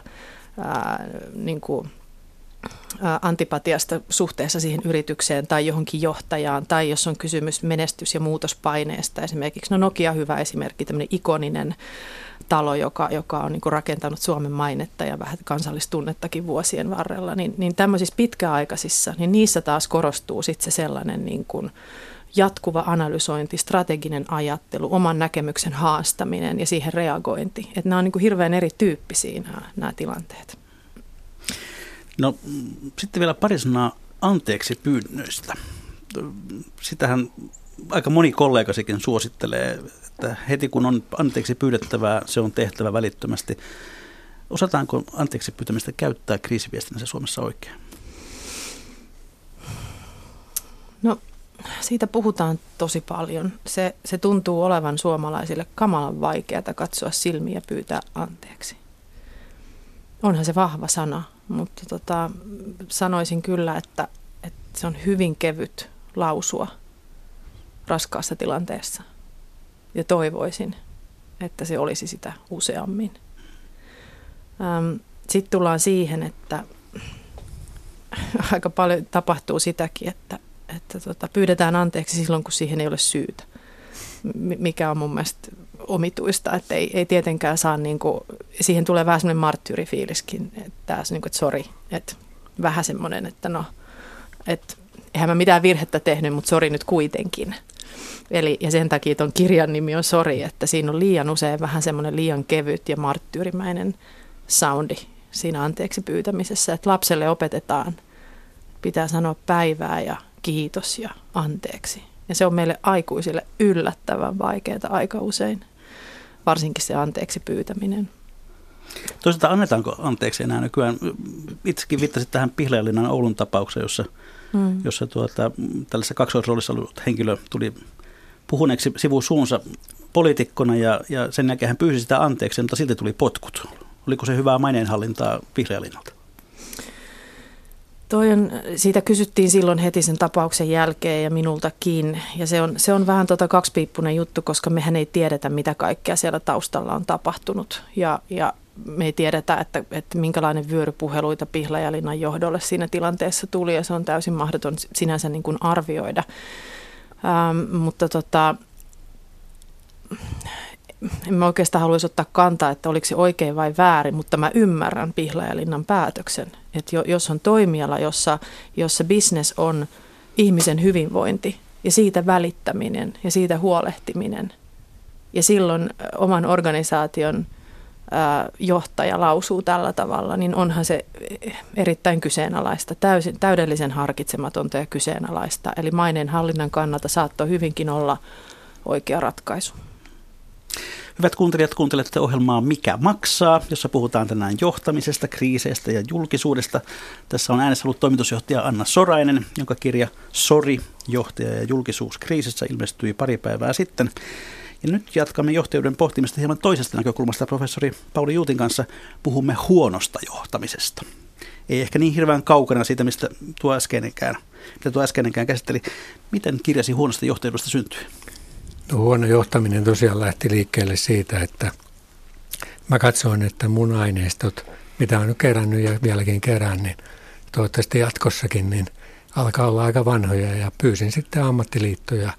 ää, niin kuin, antipatiasta suhteessa siihen yritykseen tai johonkin johtajaan, tai jos on kysymys menestys- ja muutospaineesta esimerkiksi. No Nokia hyvä esimerkki, tämmöinen ikoninen talo, joka, joka on niin rakentanut Suomen mainetta ja vähän kansallistunnettakin vuosien varrella, niin, niin tämmöisissä pitkäaikaisissa, niin niissä taas korostuu sitten se sellainen niin kuin jatkuva analysointi, strateginen ajattelu, oman näkemyksen haastaminen ja siihen reagointi. Että nämä on niin kuin hirveän erityyppisiä nämä, nämä tilanteet. No sitten vielä pari sanaa anteeksi pyynnöistä. Sitähän aika moni kollegasikin suosittelee, että heti kun on anteeksi pyydettävää, se on tehtävä välittömästi. Osataanko anteeksi pyytämistä käyttää kriisiviestinnässä Suomessa oikein? No siitä puhutaan tosi paljon. Se, se tuntuu olevan suomalaisille kamalan vaikeaa katsoa silmiä ja pyytää anteeksi. Onhan se vahva sana, mutta tota, sanoisin kyllä, että, että se on hyvin kevyt lausua raskaassa tilanteessa ja toivoisin, että se olisi sitä useammin. Sitten tullaan siihen, että aika paljon tapahtuu sitäkin, että, että tota, pyydetään anteeksi silloin, kun siihen ei ole syytä, mikä on mun mielestä omituista, että ei, ei tietenkään saa, niin kuin, siihen tulee vähän semmoinen marttyyrifiiliskin, että, niin kuin, että sori, että vähän semmoinen, että no, että eihän mä mitään virhettä tehnyt, mutta sori nyt kuitenkin. Eli, ja sen takia tuon kirjan nimi on Sori, että siinä on liian usein vähän semmoinen liian kevyt ja marttyyrimäinen soundi, siinä anteeksi pyytämisessä, että lapselle opetetaan, pitää sanoa päivää ja kiitos ja anteeksi. Ja se on meille aikuisille yllättävän vaikeaa aika usein, varsinkin se anteeksi pyytäminen. Toisaalta annetaanko anteeksi enää nykyään? Itsekin viittasit tähän Pihlajalinnan Oulun tapaukseen, jossa, mm. jossa tuota, tällaisessa kaksoisroolissa ollut henkilö tuli puhuneeksi sivusuunsa poliitikkona ja, ja sen jälkeen hän pyysi sitä anteeksi, mutta silti tuli potkut. Oliko se hyvää maineenhallintaa Pihlajalinnalta? Toi on, siitä kysyttiin silloin heti sen tapauksen jälkeen ja minultakin. Ja se on, se on vähän tota kaksipiippunen juttu, koska mehän ei tiedetä, mitä kaikkea siellä taustalla on tapahtunut. Ja, ja me ei tiedetä, että, että minkälainen vyörypuheluita Pihlajalinnan johdolle siinä tilanteessa tuli. Ja se on täysin mahdoton sinänsä niin kuin arvioida. Ähm, mutta tota, en mä oikeastaan haluaisi ottaa kantaa, että oliko se oikein vai väärin, mutta mä ymmärrän Pihlajalinnan päätöksen. Että jos on toimiala, jossa, jossa business on ihmisen hyvinvointi ja siitä välittäminen ja siitä huolehtiminen, ja silloin oman organisaation johtaja lausuu tällä tavalla, niin onhan se erittäin kyseenalaista, täysin, täydellisen harkitsematonta ja kyseenalaista. Eli maineen hallinnan kannalta saattoi hyvinkin olla oikea ratkaisu. Hyvät kuuntelijat, kuuntelette ohjelmaa Mikä maksaa, jossa puhutaan tänään johtamisesta, kriiseistä ja julkisuudesta. Tässä on äänessä ollut toimitusjohtaja Anna Sorainen, jonka kirja Sori, johtaja ja julkisuus kriisissä ilmestyi pari päivää sitten. Ja nyt jatkamme johtajuuden pohtimista hieman toisesta näkökulmasta. Professori Pauli Juutin kanssa puhumme huonosta johtamisesta. Ei ehkä niin hirveän kaukana siitä, mistä tuo äskeinenkään, mitä tuo äskeinenkään käsitteli. Miten kirjasi huonosta johtajuudesta syntyi? No, huono johtaminen tosiaan lähti liikkeelle siitä, että mä katsoin, että mun aineistot, mitä olen nyt kerännyt ja vieläkin kerään, niin toivottavasti jatkossakin, niin alkaa olla aika vanhoja ja pyysin sitten ammattiliittoja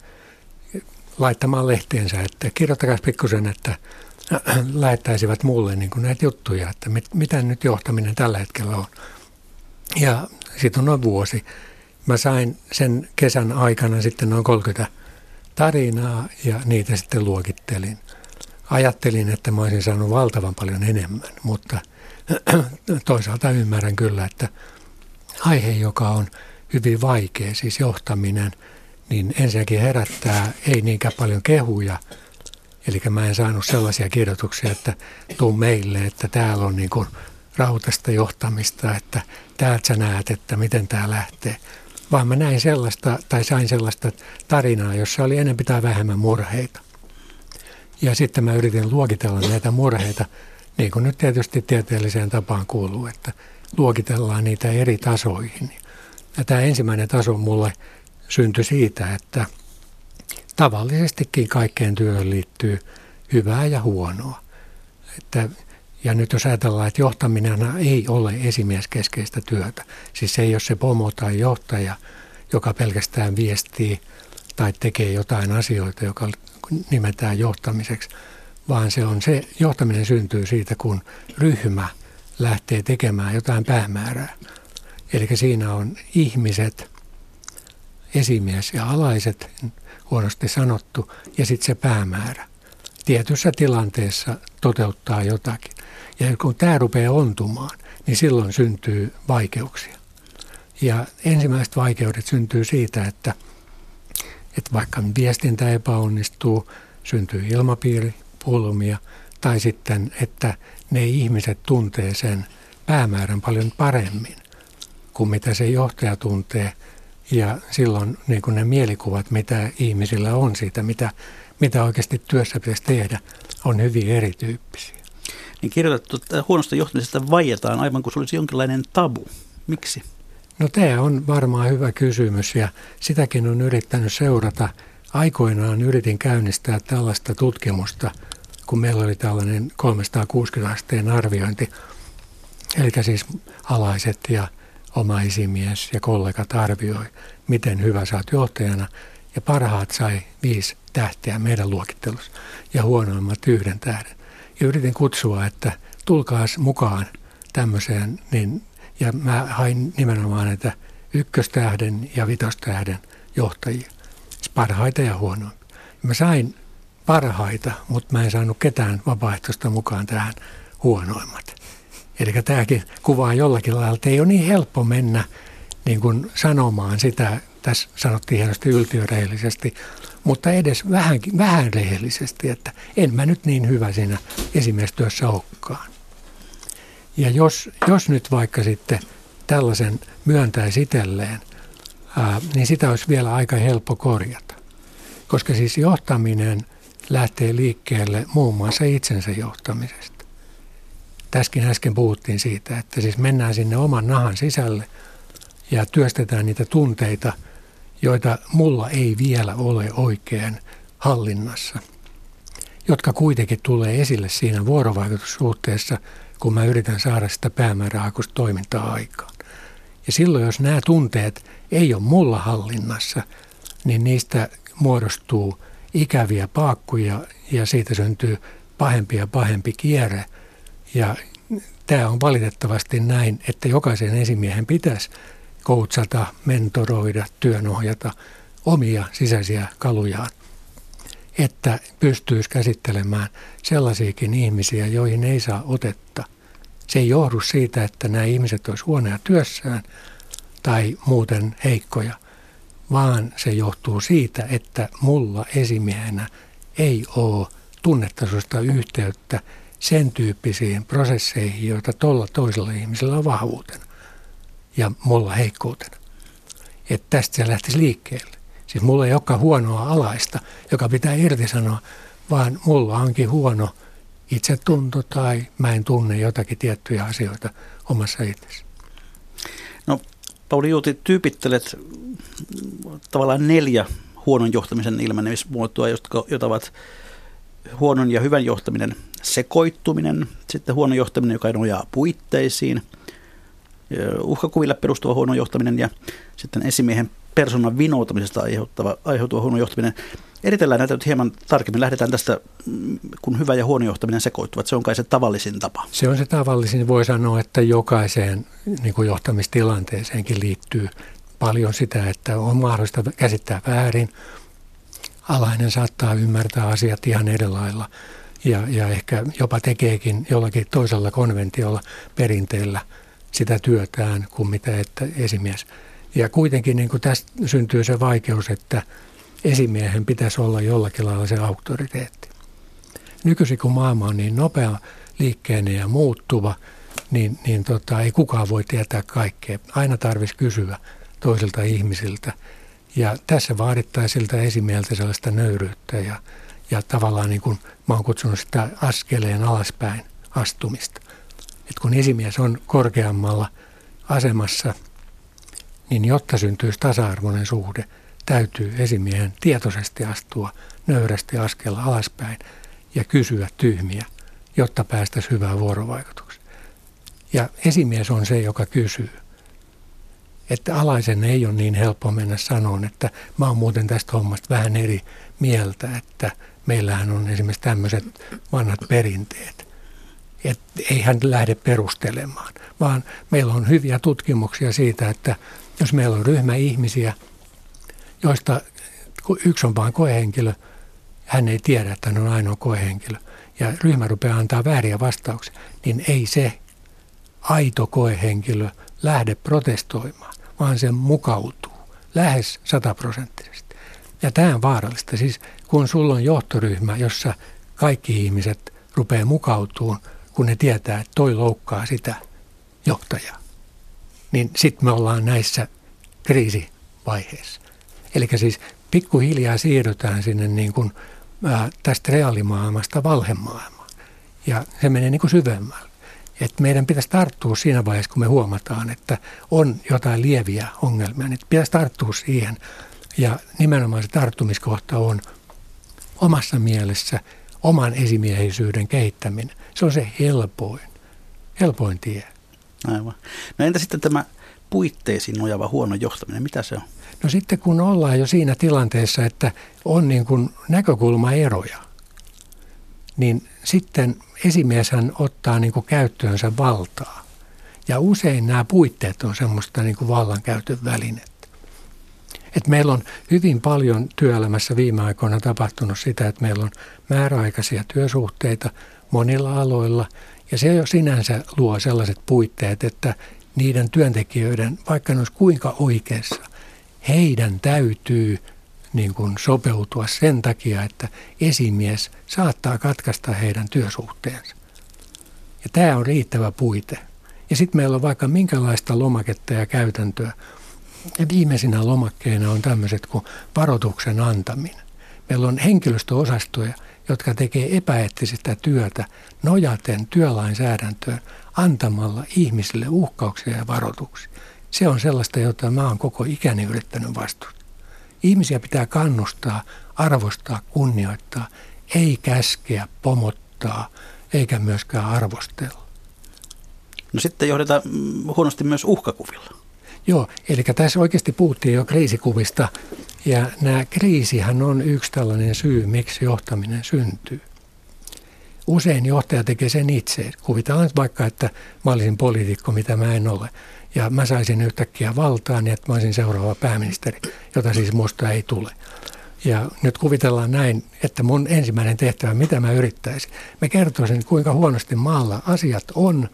laittamaan lehtiensä, että kirjoittakaa pikkusen, että lähettäisivät mulle niin kuin näitä juttuja, että mit, mitä nyt johtaminen tällä hetkellä on. Ja sitten on noin vuosi. Mä sain sen kesän aikana sitten noin 30 tarinaa ja niitä sitten luokittelin. Ajattelin, että mä olisin saanut valtavan paljon enemmän, mutta toisaalta ymmärrän kyllä, että aihe, joka on hyvin vaikea, siis johtaminen, niin ensinnäkin herättää ei niinkään paljon kehuja, Eli mä en saanut sellaisia kirjoituksia, että tuu meille, että täällä on niin kuin rautasta johtamista, että täältä sä näet, että miten tämä lähtee vaan mä näin sellaista, tai sain sellaista tarinaa, jossa oli enemmän tai vähemmän murheita. Ja sitten mä yritin luokitella näitä murheita, niin kuin nyt tietysti tieteelliseen tapaan kuuluu, että luokitellaan niitä eri tasoihin. Ja tämä ensimmäinen taso mulle syntyi siitä, että tavallisestikin kaikkeen työhön liittyy hyvää ja huonoa. Että ja nyt jos ajatellaan, että johtaminen ei ole esimieskeskeistä työtä, siis se ei ole se pomo tai johtaja, joka pelkästään viestii tai tekee jotain asioita, joka nimetään johtamiseksi, vaan se on se, johtaminen syntyy siitä, kun ryhmä lähtee tekemään jotain päämäärää. Eli siinä on ihmiset, esimies ja alaiset, huonosti sanottu, ja sitten se päämäärä. Tietyssä tilanteessa toteuttaa jotakin. Ja kun tämä rupeaa ontumaan, niin silloin syntyy vaikeuksia. Ja ensimmäiset vaikeudet syntyy siitä, että, että vaikka viestintä epäonnistuu, syntyy ilmapiiripulmia, tai sitten, että ne ihmiset tuntee sen päämäärän paljon paremmin kuin mitä se johtaja tuntee. Ja silloin niin kuin ne mielikuvat, mitä ihmisillä on siitä, mitä, mitä oikeasti työssä pitäisi tehdä, on hyvin erityyppisiä niin kirjoitettu, että huonosta johtamisesta vaietaan aivan kuin se olisi jonkinlainen tabu. Miksi? No tämä on varmaan hyvä kysymys ja sitäkin on yrittänyt seurata. Aikoinaan yritin käynnistää tällaista tutkimusta, kun meillä oli tällainen 360 asteen arviointi. Eli siis alaiset ja oma esimies ja kollegat arvioi, miten hyvä sä oot johtajana. Ja parhaat sai viisi tähteä meidän luokittelussa ja huonoimmat yhden tähden ja yritin kutsua, että tulkaas mukaan tämmöiseen, niin, ja mä hain nimenomaan näitä ykköstähden ja vitostähden johtajia, siis parhaita ja huonoja. Mä sain parhaita, mutta mä en saanut ketään vapaaehtoista mukaan tähän huonoimmat. Eli tämäkin kuvaa jollakin lailla, että ei ole niin helppo mennä niin kuin sanomaan sitä, tässä sanottiin hienosti yltiörehellisesti, mutta edes vähän, vähän rehellisesti, että en mä nyt niin hyvä siinä esimiestyössä olekaan. Ja jos, jos nyt vaikka sitten tällaisen myöntäisi itselleen, ää, niin sitä olisi vielä aika helppo korjata. Koska siis johtaminen lähtee liikkeelle muun muassa itsensä johtamisesta. Täskin äsken puhuttiin siitä, että siis mennään sinne oman nahan sisälle ja työstetään niitä tunteita, joita mulla ei vielä ole oikein hallinnassa, jotka kuitenkin tulee esille siinä vuorovaikutussuhteessa, kun mä yritän saada sitä päämäärähakuista toimintaa aikaan. Ja silloin, jos nämä tunteet ei ole mulla hallinnassa, niin niistä muodostuu ikäviä paakkuja ja siitä syntyy pahempi ja pahempi kierre. Ja tämä on valitettavasti näin, että jokaisen esimiehen pitäisi koutsata, mentoroida, työnohjata omia sisäisiä kalujaan, että pystyisi käsittelemään sellaisiakin ihmisiä, joihin ei saa otetta. Se ei johdu siitä, että nämä ihmiset olisivat huonoja työssään tai muuten heikkoja, vaan se johtuu siitä, että mulla esimiehenä ei ole tunnetasosta yhteyttä sen tyyppisiin prosesseihin, joita tuolla toisella ihmisellä on vahvuutena ja mulla heikkoutena. Että tästä se lähtisi liikkeelle. Siis mulla ei olekaan huonoa alaista, joka pitää irtisanoa, vaan mulla onkin huono itsetunto tai mä en tunne jotakin tiettyjä asioita omassa itsessä. No Pauli Juuti, tyypittelet tavallaan neljä huonon johtamisen ilmenemismuotoa, jotka, joita ovat huonon ja hyvän johtaminen sekoittuminen, sitten huono johtaminen, joka nojaa puitteisiin, uhkakuville perustuva huono johtaminen ja sitten esimiehen persoonan vinoutumisesta aiheuttava, aiheutuva huono johtaminen. Eritellään näitä nyt hieman tarkemmin. Lähdetään tästä, mm, kun hyvä ja huono johtaminen sekoittuvat. Se on kai se tavallisin tapa. Se on se tavallisin. Voi sanoa, että jokaiseen niin kuin johtamistilanteeseenkin liittyy paljon sitä, että on mahdollista käsittää väärin. Alainen saattaa ymmärtää asiat ihan eri ja, ja ehkä jopa tekeekin jollakin toisella konventiolla perinteellä sitä työtään kuin mitä että esimies. Ja kuitenkin niin kuin tästä syntyy se vaikeus, että esimiehen pitäisi olla jollakin lailla se auktoriteetti. Nykyisin kun maailma on niin nopea, liikkeinen ja muuttuva, niin, niin tota, ei kukaan voi tietää kaikkea. Aina tarvitsisi kysyä toisilta ihmisiltä. Ja tässä vaadittaisiin siltä esimieltä sellaista nöyryyttä ja, ja tavallaan niin kuin mä oon kutsunut sitä askeleen alaspäin astumista. Et kun esimies on korkeammalla asemassa, niin jotta syntyisi tasa-arvoinen suhde, täytyy esimiehen tietoisesti astua nöyrästi askella alaspäin ja kysyä tyhmiä, jotta päästäisiin hyvään vuorovaikutukseen. Ja esimies on se, joka kysyy että alaisen ei ole niin helppo mennä sanoon, että mä oon muuten tästä hommasta vähän eri mieltä, että meillähän on esimerkiksi tämmöiset vanhat perinteet. Että ei hän lähde perustelemaan, vaan meillä on hyviä tutkimuksia siitä, että jos meillä on ryhmä ihmisiä, joista yksi on vain koehenkilö, hän ei tiedä, että hän on ainoa koehenkilö, ja ryhmä rupeaa antaa vääriä vastauksia, niin ei se aito koehenkilö lähde protestoimaan vaan se mukautuu lähes sataprosenttisesti. Ja tämä on vaarallista. Siis kun sulla on johtoryhmä, jossa kaikki ihmiset rupeaa mukautumaan, kun ne tietää, että toi loukkaa sitä johtajaa, niin sitten me ollaan näissä kriisivaiheissa. Eli siis pikkuhiljaa siirrytään sinne niin kuin, ää, tästä reaalimaailmasta valhemaailmaan. Ja se menee niin kuin syvemmälle että meidän pitäisi tarttua siinä vaiheessa, kun me huomataan, että on jotain lieviä ongelmia, niin pitäisi tarttua siihen. Ja nimenomaan se tarttumiskohta on omassa mielessä oman esimiehisyyden kehittäminen. Se on se helpoin, helpoin tie. Aivan. No entä sitten tämä puitteisiin nojava huono johtaminen, mitä se on? No sitten kun ollaan jo siinä tilanteessa, että on niin kuin näkökulmaeroja, niin sitten esimieshän ottaa niin kuin käyttöönsä valtaa. Ja usein nämä puitteet on semmoista niin kuin vallankäytön välinettä. Et meillä on hyvin paljon työelämässä viime aikoina tapahtunut sitä, että meillä on määräaikaisia työsuhteita, monilla aloilla. Ja se jo sinänsä luo sellaiset puitteet, että niiden työntekijöiden, vaikka ne olisi kuinka oikeassa, heidän täytyy niin kuin sopeutua sen takia, että esimies saattaa katkaista heidän työsuhteensa. Ja tämä on riittävä puite. Ja sitten meillä on vaikka minkälaista lomaketta ja käytäntöä. Ja viimeisinä lomakkeina on tämmöiset kuin varoituksen antaminen. Meillä on henkilöstöosastoja, jotka tekee epäeettistä työtä nojaten työlainsäädäntöön antamalla ihmisille uhkauksia ja varoituksia. Se on sellaista, jota mä oon koko ikäni yrittänyt vastustaa. Ihmisiä pitää kannustaa, arvostaa, kunnioittaa, ei käskeä, pomottaa eikä myöskään arvostella. No sitten johdetaan huonosti myös uhkakuvilla. Joo, eli tässä oikeasti puhuttiin jo kriisikuvista ja nämä kriisihän on yksi tällainen syy, miksi johtaminen syntyy. Usein johtaja tekee sen itse. Kuvitellaan vaikka, että mä olisin poliitikko, mitä mä en ole. Ja mä saisin yhtäkkiä valtaa niin, että mä olisin seuraava pääministeri, jota siis musta ei tule. Ja nyt kuvitellaan näin, että mun ensimmäinen tehtävä, mitä mä yrittäisin. Mä kertoisin, kuinka huonosti maalla asiat on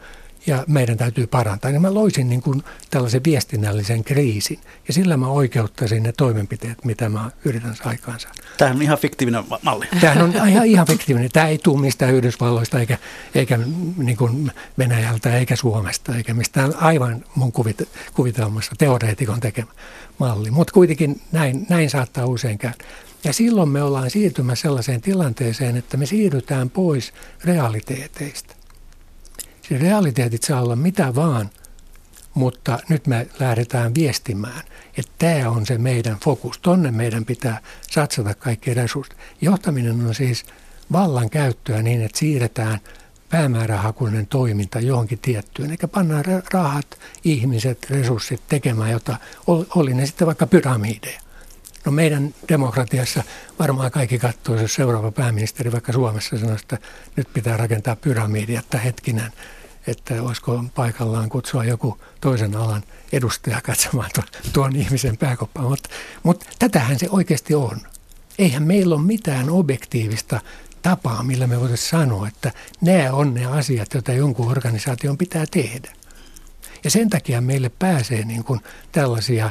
ja meidän täytyy parantaa. Ja mä loisin niin kuin tällaisen viestinnällisen kriisin ja sillä mä oikeuttaisin ne toimenpiteet, mitä mä yritän aikaansa. Tämähän on ihan fiktiivinen malli. Tämähän on ihan, ihan fiktiivinen. Tämä ei tule mistään Yhdysvalloista eikä, eikä niin kuin Venäjältä eikä Suomesta eikä mistään aivan mun kuvit, kuvitelmassa teoreetikon tekemä malli. Mutta kuitenkin näin, näin saattaa usein käydä. Ja silloin me ollaan siirtymässä sellaiseen tilanteeseen, että me siirrytään pois realiteeteista. Siis realiteetit saa olla mitä vaan, mutta nyt me lähdetään viestimään, että tämä on se meidän fokus. Tonne meidän pitää satsata kaikki resurssit. Johtaminen on siis vallan käyttöä niin, että siirretään päämäärähakuinen toiminta johonkin tiettyyn, eikä pannaan rahat, ihmiset, resurssit tekemään, jota oli ne sitten vaikka pyramideja. No meidän demokratiassa varmaan kaikki katsoo, jos seuraava pääministeri vaikka Suomessa sanoo, että nyt pitää rakentaa pyramidi, että hetkinen, että olisiko paikallaan kutsua joku toisen alan edustaja katsomaan tuon, ihmisen pääkoppaa. Mutta, mutta tätähän se oikeasti on. Eihän meillä ole mitään objektiivista tapaa, millä me voitaisiin sanoa, että nämä on ne asiat, joita jonkun organisaation pitää tehdä. Ja sen takia meille pääsee niin kuin tällaisia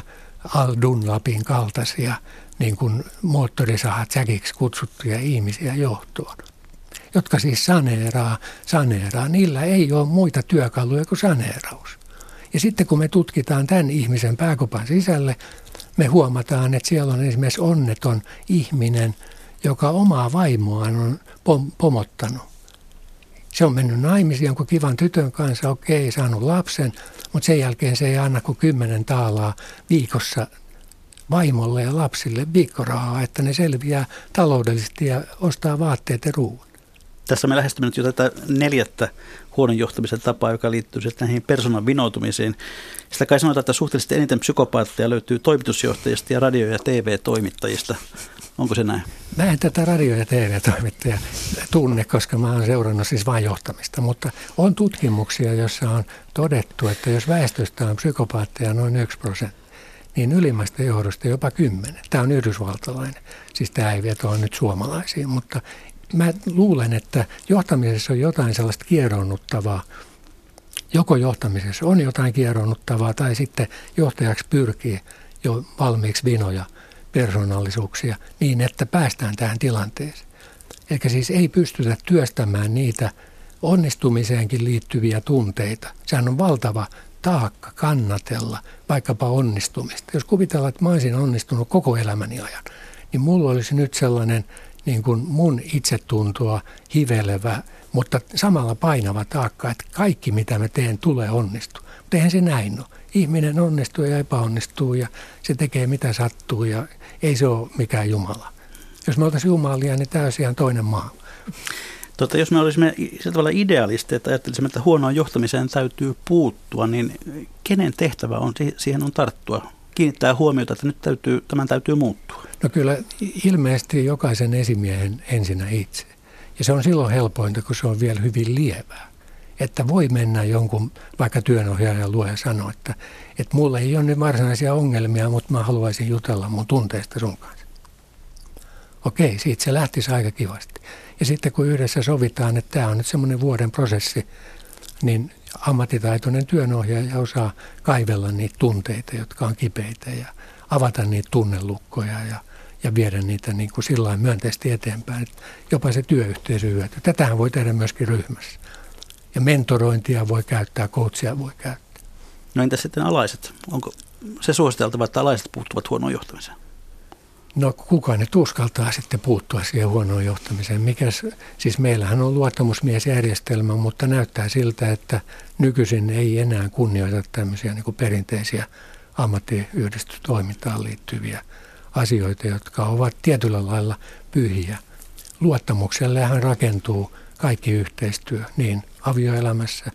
Al Dunlapin kaltaisia niin kuin moottorisahat säkiksi kutsuttuja ihmisiä johtoon jotka siis saneeraa, saneeraa. Niillä ei ole muita työkaluja kuin saneeraus. Ja sitten kun me tutkitaan tämän ihmisen pääkopan sisälle, me huomataan, että siellä on esimerkiksi onneton ihminen, joka omaa vaimoaan on pom- pomottanut. Se on mennyt naimisiin jonkun kivan tytön kanssa, okei, saanut lapsen, mutta sen jälkeen se ei anna kuin kymmenen taalaa viikossa vaimolle ja lapsille viikkorahaa, että ne selviää taloudellisesti ja ostaa vaatteet ja ruuan. Tässä me lähestymme nyt jo tätä neljättä huonon johtamisen tapaa, joka liittyy sitten näihin persoonan vinoutumisiin. Sitä kai sanotaan, että suhteellisesti eniten psykopaatteja löytyy toimitusjohtajista ja radio- ja TV-toimittajista. Onko se näin? Mä en tätä radio- ja TV-toimittaja tunne, koska mä oon seurannut siis vain johtamista, mutta on tutkimuksia, joissa on todettu, että jos väestöstä on psykopaatteja noin 1 prosentti, niin ylimmästä johdosta jopa kymmenen. Tämä on yhdysvaltalainen, siis tämä ei vetoa nyt suomalaisiin, mutta mä luulen, että johtamisessa on jotain sellaista kierronnuttavaa. Joko johtamisessa on jotain kierronnuttavaa tai sitten johtajaksi pyrkii jo valmiiksi vinoja persoonallisuuksia niin, että päästään tähän tilanteeseen. Eli siis ei pystytä työstämään niitä onnistumiseenkin liittyviä tunteita. Sehän on valtava taakka kannatella vaikkapa onnistumista. Jos kuvitellaan, että mä olisin onnistunut koko elämäni ajan, niin mulla olisi nyt sellainen – niin kuin mun itsetuntoa hivelevä, mutta samalla painava taakka, että kaikki mitä mä teen tulee onnistua. Mutta eihän se näin ole. Ihminen onnistuu ja epäonnistuu ja se tekee mitä sattuu ja ei se ole mikään Jumala. Jos me oltaisiin Jumalia, niin tämä olisi ihan toinen maa. Tota, jos me olisimme sillä tavalla idealisteja, että ajattelisimme, että huonoon johtamiseen täytyy puuttua, niin kenen tehtävä on siihen on tarttua? Kiinnittää huomiota, että nyt täytyy, tämän täytyy muuttua. No kyllä ilmeisesti jokaisen esimiehen ensinnä itse. Ja se on silloin helpointa, kun se on vielä hyvin lievää. Että voi mennä jonkun vaikka työnohjaajan luo ja sanoa, että, että mulla ei ole nyt varsinaisia ongelmia, mutta mä haluaisin jutella mun tunteista sun kanssa. Okei, siitä se lähtisi aika kivasti. Ja sitten kun yhdessä sovitaan, että tämä on nyt semmoinen vuoden prosessi, niin ammattitaitoinen työnohjaaja osaa kaivella niitä tunteita, jotka on kipeitä ja avata niitä tunnelukkoja ja, ja viedä niitä niin kuin sillä myönteisesti eteenpäin, että jopa se työyhteisö hyötyy. Tätähän voi tehdä myöskin ryhmässä. Ja mentorointia voi käyttää, coachia voi käyttää. No entä sitten alaiset? Onko se suositeltava, että alaiset puuttuvat huonoon johtamiseen? No kuka ne uskaltaa sitten puuttua siihen huonoon johtamiseen? Mikäs, siis meillähän on luottamusmiesjärjestelmä, mutta näyttää siltä, että nykyisin ei enää kunnioita tämmöisiä niin perinteisiä ammattiyhdistystoimintaan liittyviä asioita, jotka ovat tietyllä lailla pyhiä. Luottamuksellehan rakentuu kaikki yhteistyö niin avioelämässä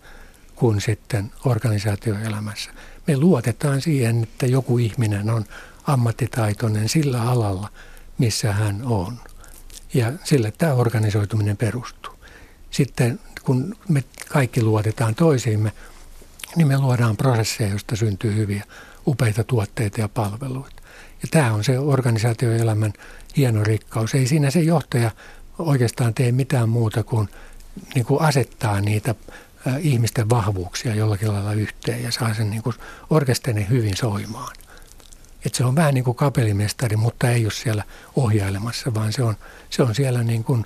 kuin sitten organisaatioelämässä. Me luotetaan siihen, että joku ihminen on ammattitaitoinen sillä alalla, missä hän on. Ja sille tämä organisoituminen perustuu. Sitten kun me kaikki luotetaan toisiimme, niin me luodaan prosesseja, joista syntyy hyviä, upeita tuotteita ja palveluita. Ja tämä on se organisaatioelämän hieno rikkaus. Ei siinä se johtaja oikeastaan tee mitään muuta kuin, niin kuin asettaa niitä ihmisten vahvuuksia jollakin lailla yhteen ja saa sen niin kuin orkesterin hyvin soimaan. Että se on vähän niin kuin kapelimestari, mutta ei ole siellä ohjailemassa, vaan se on, se on siellä niin kuin,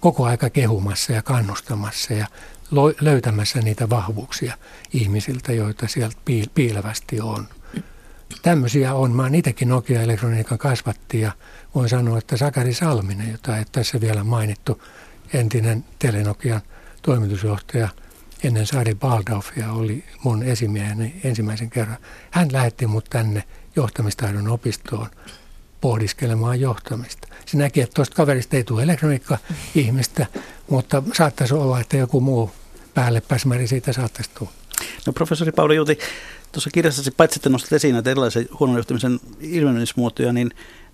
koko aika kehumassa ja kannustamassa ja löytämässä niitä vahvuuksia ihmisiltä, joita sieltä piilevästi on. Tämmöisiä on. Mä oon itsekin Nokia-elektroniikan kasvatti ja voin sanoa, että Sakari Salminen, jota ei tässä vielä mainittu, entinen Telenokian toimitusjohtaja ennen Saari Baldaufia oli mun esimieheni ensimmäisen kerran. Hän lähetti mut tänne johtamistaidon opistoon pohdiskelemaan johtamista. Se näki, että tuosta kaverista ei tule elektroniikka-ihmistä, mutta saattaisi olla, että joku muu päälle pääsmäri siitä saattaisi tulla. No professori Pauli Juti, tuossa kirjassasi paitsi että nostat esiin näitä erilaisia huonon johtamisen ilmenemismuotoja, niin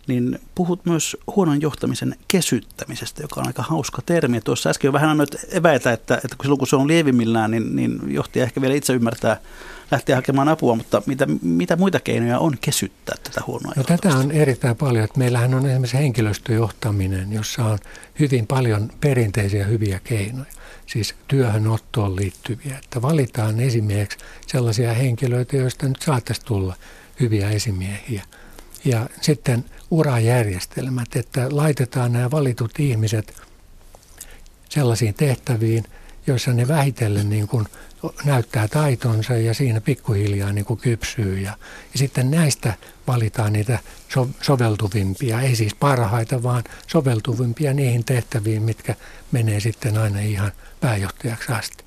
niin puhut myös huonon johtamisen kesyttämisestä, joka on aika hauska termi. Tuossa äsken jo vähän annoit eväitä, että, että silloin kun se on lievimmillään, niin, niin johtaja ehkä vielä itse ymmärtää lähteä hakemaan apua, mutta mitä, mitä muita keinoja on kesyttää tätä huonoa no, Tätä on erittäin paljon. Että meillähän on esimerkiksi henkilöstöjohtaminen, jossa on hyvin paljon perinteisiä hyviä keinoja, siis työhönottoon liittyviä. Että valitaan esimieheksi sellaisia henkilöitä, joista nyt saattaisi tulla hyviä esimiehiä. Ja sitten urajärjestelmät, että laitetaan nämä valitut ihmiset sellaisiin tehtäviin, joissa ne vähitellen niin kuin näyttää taitonsa ja siinä pikkuhiljaa niin kuin kypsyy. Ja, ja sitten näistä valitaan niitä so, soveltuvimpia, ei siis parhaita, vaan soveltuvimpia niihin tehtäviin, mitkä menee sitten aina ihan pääjohtajaksi asti.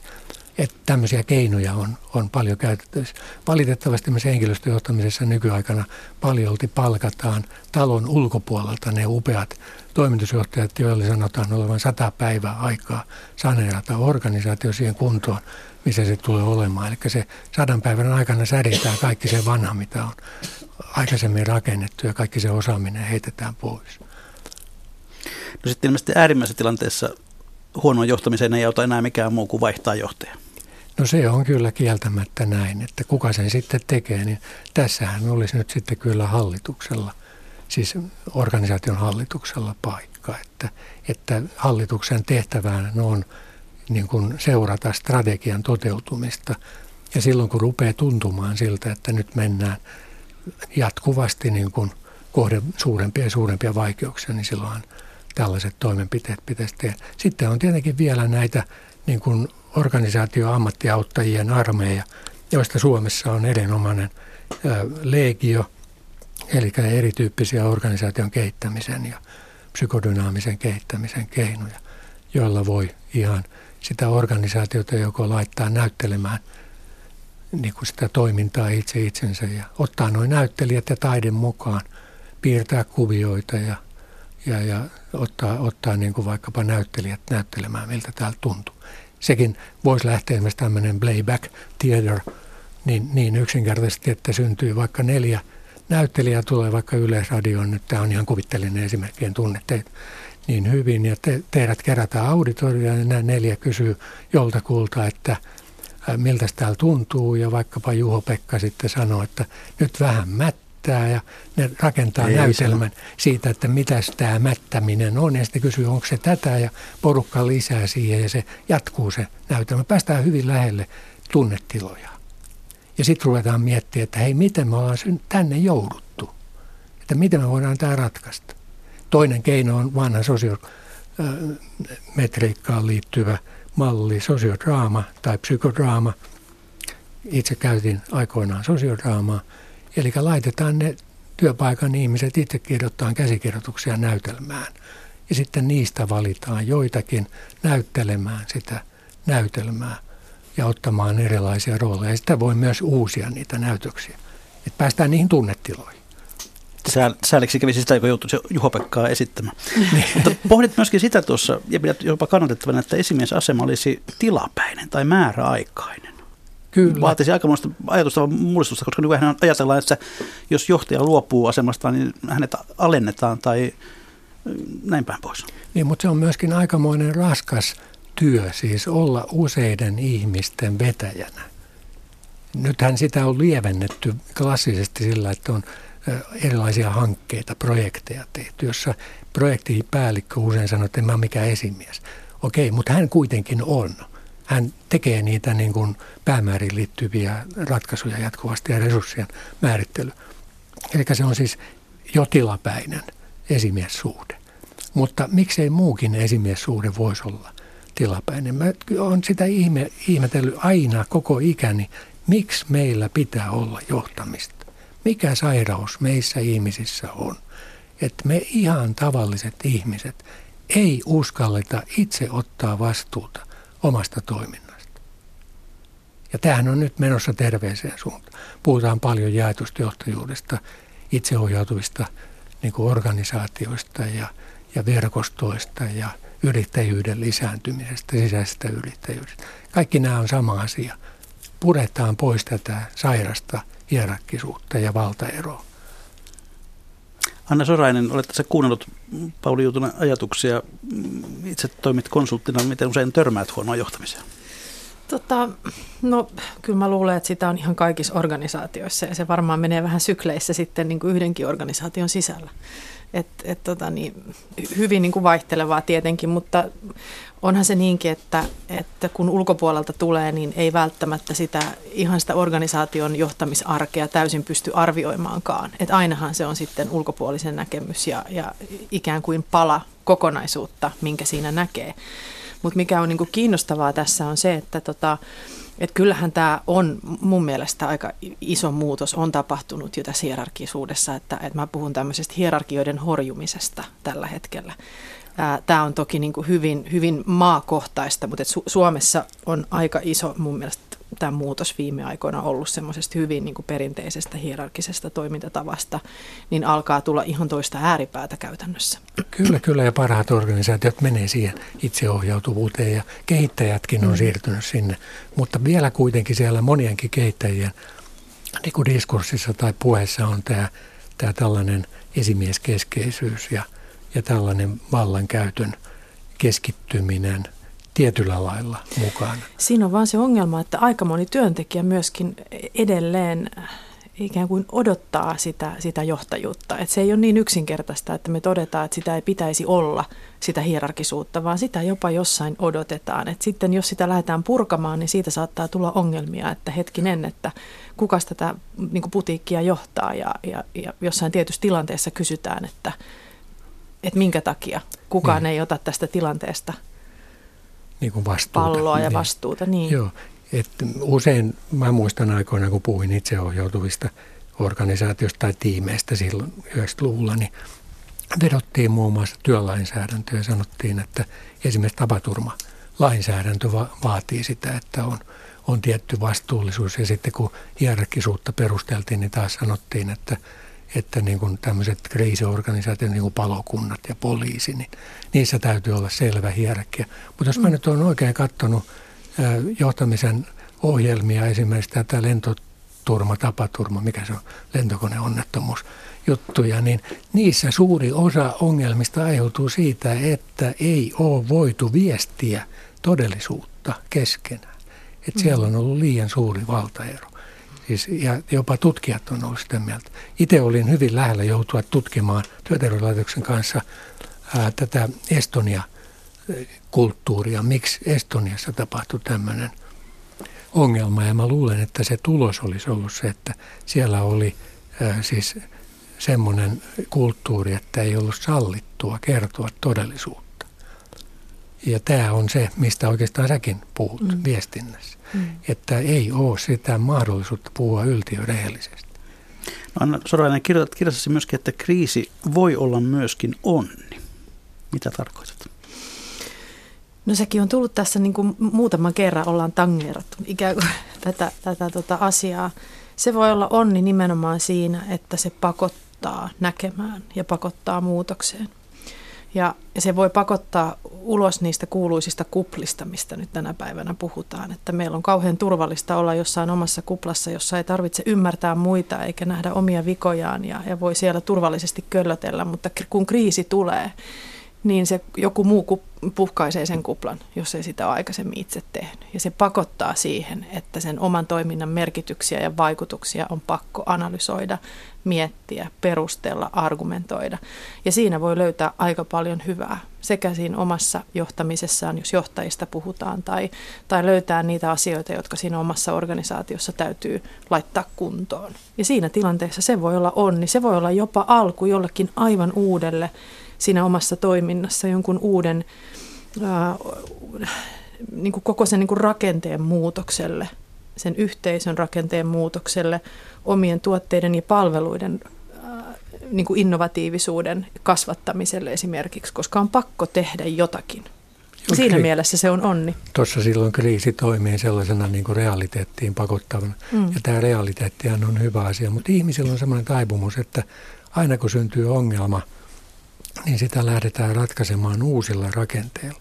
Että tämmöisiä keinoja on, on paljon käytettävissä. Valitettavasti myös henkilöstöjohtamisessa nykyaikana paljolti palkataan talon ulkopuolelta ne upeat toimitusjohtajat, joille sanotaan olevan sata päivää aikaa saneerata organisaatio siihen kuntoon, missä se tulee olemaan. Eli se sadan päivän aikana sädetään kaikki se vanha, mitä on aikaisemmin rakennettu ja kaikki se osaaminen heitetään pois. No sitten ilmeisesti äärimmäisessä tilanteessa huonoon johtamiseen ei auta enää mikään muu kuin vaihtaa johtaja. No se on kyllä kieltämättä näin, että kuka sen sitten tekee, niin tässähän olisi nyt sitten kyllä hallituksella, siis organisaation hallituksella paikka, että, että hallituksen tehtävään on niin kuin seurata strategian toteutumista. Ja silloin kun rupeaa tuntumaan siltä, että nyt mennään jatkuvasti niin kuin kohde suurempia ja suurempia vaikeuksia, niin silloin tällaiset toimenpiteet pitäisi tehdä. Sitten on tietenkin vielä näitä niin kuin organisaatioammattiauttajien armeija, joista Suomessa on erinomainen legio, eli erityyppisiä organisaation kehittämisen ja psykodynaamisen kehittämisen keinoja, joilla voi ihan sitä organisaatiota joko laittaa näyttelemään niin kuin sitä toimintaa itse itsensä ja ottaa noin näyttelijät ja taiden mukaan, piirtää kuvioita ja, ja, ja ottaa, ottaa niin kuin vaikkapa näyttelijät näyttelemään, miltä täältä tuntuu. Sekin voisi lähteä esimerkiksi tämmöinen playback theater niin, niin yksinkertaisesti, että syntyy vaikka neljä näyttelijää tulee vaikka Yleisradioon, nyt tämä on ihan kuvitteellinen esimerkki, en tunne teitä niin hyvin, ja te, teidät kerätään auditorioon, ja nämä neljä kysyy joltakulta, että miltä täällä tuntuu, ja vaikkapa Juho-Pekka sitten sanoo, että nyt vähän mättää, ja ne rakentaa Ei näytelmän sano. siitä, että mitä tämä mättäminen on. Ja sitten kysyy, onko se tätä ja porukka lisää siihen ja se jatkuu se näytelmä. Päästään hyvin lähelle tunnetiloja. Ja sitten ruvetaan miettimään, että hei, miten me ollaan tänne jouduttu. Että miten me voidaan tämä ratkaista. Toinen keino on vanha sosiometriikkaan liittyvä malli, sosiodraama tai psykodraama. Itse käytin aikoinaan sosiodraamaa. Eli laitetaan ne työpaikan ihmiset itse kirjoittaa käsikirjoituksia näytelmään. Ja sitten niistä valitaan joitakin näyttelemään sitä näytelmää ja ottamaan erilaisia rooleja. Ja sitä voi myös uusia niitä näytöksiä, että päästään niihin tunnetiloihin. Sääliksi kävisi sitä, joka joutui Juho-Pekkaa esittämään. Niin. Mutta pohdit myöskin sitä tuossa, ja pidät jopa kannatettavana, että esimiesasema olisi tilapäinen tai määräaikainen. Kyllä. Vaatisi aikamoista ajatusta mullistusta, koska nykyään ajatellaan, että jos johtaja luopuu asemasta, niin hänet alennetaan tai näin päin pois. Niin, mutta se on myöskin aikamoinen raskas työ, siis olla useiden ihmisten vetäjänä. Nythän sitä on lievennetty klassisesti sillä, että on erilaisia hankkeita, projekteja tehty, jossa projektipäällikkö usein sanoo, että en mä ole mikään esimies. Okei, mutta hän kuitenkin on. Hän tekee niitä niin kuin päämääriin liittyviä ratkaisuja jatkuvasti ja resurssien määrittely. Eli se on siis jo tilapäinen esimiessuhde. Mutta miksei muukin esimiessuhde voisi olla tilapäinen? Mä olen sitä ihme, ihmetellyt aina koko ikäni, miksi meillä pitää olla johtamista. Mikä sairaus meissä ihmisissä on, että me ihan tavalliset ihmiset ei uskalleta itse ottaa vastuuta omasta toiminnasta. Ja tämähän on nyt menossa terveeseen suuntaan. Puhutaan paljon jaetusta johtajuudesta, itseohjautuvista niin kuin organisaatioista ja, ja verkostoista ja yrittäjyyden lisääntymisestä, sisäisestä yrittäjyydestä. Kaikki nämä on sama asia. Puretaan pois tätä sairasta hierarkkisuutta ja valtaeroa. Anna Sorainen, olet tässä kuunnellut Pauli Juutunen ajatuksia. Itse toimit konsulttina, miten usein törmäät huonoa johtamiseen? Tota, no kyllä mä luulen, että sitä on ihan kaikissa organisaatioissa ja se varmaan menee vähän sykleissä sitten niin kuin yhdenkin organisaation sisällä. Et, et tota niin, hyvin niin kuin vaihtelevaa tietenkin, mutta onhan se niinkin, että, että kun ulkopuolelta tulee, niin ei välttämättä sitä ihan sitä organisaation johtamisarkea täysin pysty arvioimaankaan. Et ainahan se on sitten ulkopuolisen näkemys ja, ja ikään kuin pala kokonaisuutta, minkä siinä näkee. Mutta mikä on niinku kiinnostavaa tässä on se, että tota, et kyllähän tämä on mun mielestä aika iso muutos on tapahtunut jo tässä hierarkisuudessa, että, että mä puhun tämmöisestä hierarkioiden horjumisesta tällä hetkellä. Tämä on toki niin kuin hyvin, hyvin maakohtaista, mutta Su- Suomessa on aika iso mun mielestä tämä muutos viime aikoina ollut semmoisesta hyvin niin kuin perinteisestä hierarkisesta toimintatavasta, niin alkaa tulla ihan toista ääripäätä käytännössä. Kyllä, kyllä ja parhaat organisaatiot menee siihen itseohjautuvuuteen ja kehittäjätkin on mm. siirtynyt sinne, mutta vielä kuitenkin siellä monienkin kehittäjien niin kuin diskurssissa tai puheessa on tämä, tämä tällainen esimieskeskeisyys ja – ja tällainen vallankäytön keskittyminen tietyllä lailla mukaan. Siinä on vaan se ongelma, että aika moni työntekijä myöskin edelleen ikään kuin odottaa sitä, sitä johtajuutta. Että se ei ole niin yksinkertaista, että me todetaan, että sitä ei pitäisi olla, sitä hierarkisuutta, vaan sitä jopa jossain odotetaan. Et sitten jos sitä lähdetään purkamaan, niin siitä saattaa tulla ongelmia, että hetkinen, että kuka tätä niin putiikkia johtaa ja, ja, ja jossain tietyssä tilanteessa kysytään, että – että minkä takia kukaan niin. ei ota tästä tilanteesta niin kuin vastuuta. palloa ja niin. vastuuta. Niin. Joo, et usein mä muistan aikoina, kun puhuin itseohjautuvista organisaatioista tai tiimeistä silloin 90-luvulla, niin vedottiin muun muassa työlainsäädäntöä ja sanottiin, että esimerkiksi tapaturma lainsäädäntö va- vaatii sitä, että on, on tietty vastuullisuus. Ja sitten kun hierarkisuutta perusteltiin, niin taas sanottiin, että että niin kuin tämmöiset kriisiorganisaatiot, niin kuin palokunnat ja poliisi, niin niissä täytyy olla selvä hierarkia. Mutta jos mä nyt olen oikein katsonut johtamisen ohjelmia, esimerkiksi tätä lentoturma, tapaturma, mikä se on, lentokoneonnettomuus, juttuja, niin niissä suuri osa ongelmista aiheutuu siitä, että ei ole voitu viestiä todellisuutta keskenään. Että siellä on ollut liian suuri valtaero. Siis, ja jopa tutkijat on ollut sitä mieltä. Itse olin hyvin lähellä joutua tutkimaan työterveyslaitoksen kanssa ää, tätä Estonia-kulttuuria. Miksi Estoniassa tapahtui tämmöinen ongelma. Ja mä luulen, että se tulos olisi ollut se, että siellä oli ää, siis semmoinen kulttuuri, että ei ollut sallittua kertoa todellisuutta. Ja tämä on se, mistä oikeastaan säkin puhut mm. viestinnässä. Mm. Että ei ole sitä mahdollisuutta puhua yltiörehellisesti. No Anna Sorainen, kirjoitat kirjassasi myöskin, että kriisi voi olla myöskin onni. Mitä tarkoitat? No sekin on tullut tässä niin kuin muutaman kerran ollaan tangeerattu ikään kuin tätä, tätä tota asiaa. Se voi olla onni nimenomaan siinä, että se pakottaa näkemään ja pakottaa muutokseen. Ja, ja se voi pakottaa ulos niistä kuuluisista kuplista, mistä nyt tänä päivänä puhutaan. Että meillä on kauhean turvallista olla jossain omassa kuplassa, jossa ei tarvitse ymmärtää muita eikä nähdä omia vikojaan ja, ja voi siellä turvallisesti köllötellä. Mutta kun kriisi tulee, niin se joku muu puhkaisee sen kuplan, jos ei sitä aikaisemmin itse tehnyt. Ja se pakottaa siihen, että sen oman toiminnan merkityksiä ja vaikutuksia on pakko analysoida, miettiä, perustella, argumentoida. Ja siinä voi löytää aika paljon hyvää sekä siinä omassa johtamisessaan, jos johtajista puhutaan, tai, tai löytää niitä asioita, jotka siinä omassa organisaatiossa täytyy laittaa kuntoon. Ja siinä tilanteessa se voi olla onni, se voi olla jopa alku jollekin aivan uudelle siinä omassa toiminnassa jonkun uuden ää, niin kuin koko sen niin kuin rakenteen muutokselle, sen yhteisön rakenteen muutokselle, omien tuotteiden ja palveluiden niin kuin innovatiivisuuden kasvattamiselle esimerkiksi, koska on pakko tehdä jotakin. Okay. Siinä mielessä se on onni. Tuossa silloin kriisi toimii sellaisena niin kuin realiteettiin pakottavana. Mm. Ja tämä realiteettihan on hyvä asia, mutta ihmisillä on sellainen taipumus, että aina kun syntyy ongelma – niin sitä lähdetään ratkaisemaan uusilla rakenteilla.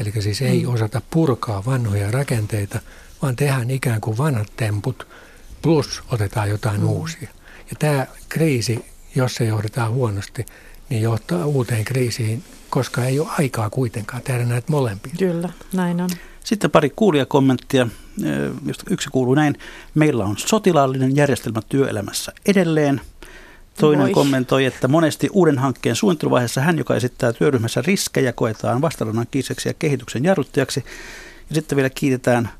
Eli siis ei mm. osata purkaa vanhoja rakenteita, vaan tehdään ikään kuin vanhat temput, plus otetaan jotain mm. uusia. Ja tämä kriisi, jos se johdetaan huonosti, niin johtaa uuteen kriisiin, koska ei ole aikaa kuitenkaan tehdä näitä molempia. Kyllä, näin on. Sitten pari kuulijakommenttia, josta yksi kuuluu näin. Meillä on sotilaallinen järjestelmä työelämässä edelleen – Toinen Voi. kommentoi, että monesti uuden hankkeen suunnitteluvaiheessa hän, joka esittää työryhmässä riskejä, koetaan vastarannan kiiseksi ja kehityksen jarruttajaksi. Ja sitten vielä kiitetään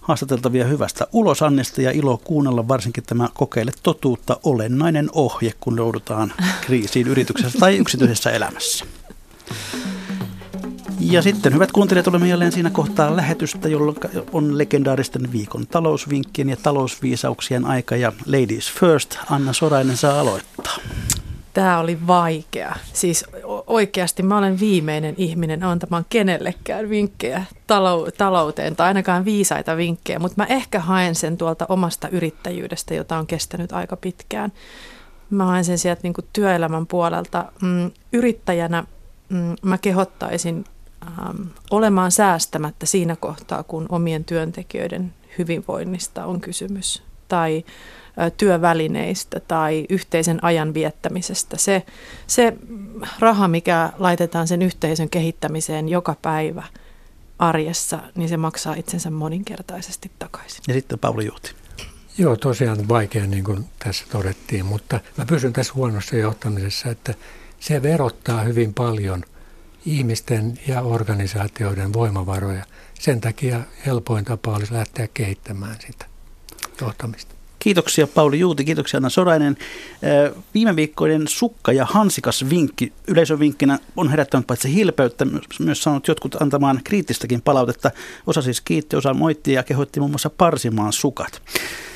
haastateltavia hyvästä ulosannesta ja ilo kuunnella varsinkin tämä kokeile totuutta olennainen ohje, kun joudutaan kriisiin yrityksessä tai yksityisessä elämässä. Ja sitten hyvät kuuntelijat, olemme jälleen siinä kohtaa lähetystä, jolloin on legendaaristen viikon talousvinkkien ja talousviisauksien aika. Ja Ladies First, Anna Sorainen saa aloittaa. Tämä oli vaikea. Siis oikeasti mä olen viimeinen ihminen antamaan kenellekään vinkkejä talouteen tai ainakaan viisaita vinkkejä, mutta mä ehkä haen sen tuolta omasta yrittäjyydestä, jota on kestänyt aika pitkään. Mä haen sen sieltä niin työelämän puolelta. Mm, yrittäjänä mm, mä kehottaisin ähm, olemaan säästämättä siinä kohtaa, kun omien työntekijöiden hyvinvoinnista on kysymys tai työvälineistä tai yhteisen ajan viettämisestä. Se, se raha, mikä laitetaan sen yhteisön kehittämiseen joka päivä arjessa, niin se maksaa itsensä moninkertaisesti takaisin. Ja sitten Pauli Juhti. Joo, tosiaan vaikea, niin kuin tässä todettiin, mutta mä pysyn tässä huonossa johtamisessa, että se verottaa hyvin paljon – ihmisten ja organisaatioiden voimavaroja. Sen takia helpoin tapa olisi lähteä kehittämään sitä johtamista. Kiitoksia Pauli Juuti, kiitoksia Anna Sorainen. Viime viikkoinen sukka ja hansikas vinkki yleisövinkkinä on herättänyt paitsi hilpeyttä, myös saanut jotkut antamaan kriittistäkin palautetta. Osa siis kiitti, osa moitti ja kehoitti muun muassa parsimaan sukat.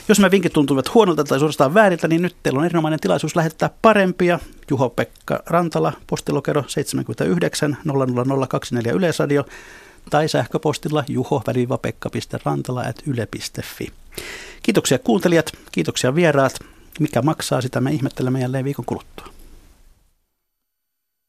Jos nämä vinkit tuntuvat huonolta tai suorastaan vääriltä, niin nyt teillä on erinomainen tilaisuus lähettää parempia. Juho-Pekka Rantala, postilokero 79 00024 Yleisradio tai sähköpostilla juho-pekka.rantala.yle.fi. Kiitoksia kuuntelijat, kiitoksia vieraat. Mikä maksaa, sitä me ihmettelemme jälleen viikon kuluttua.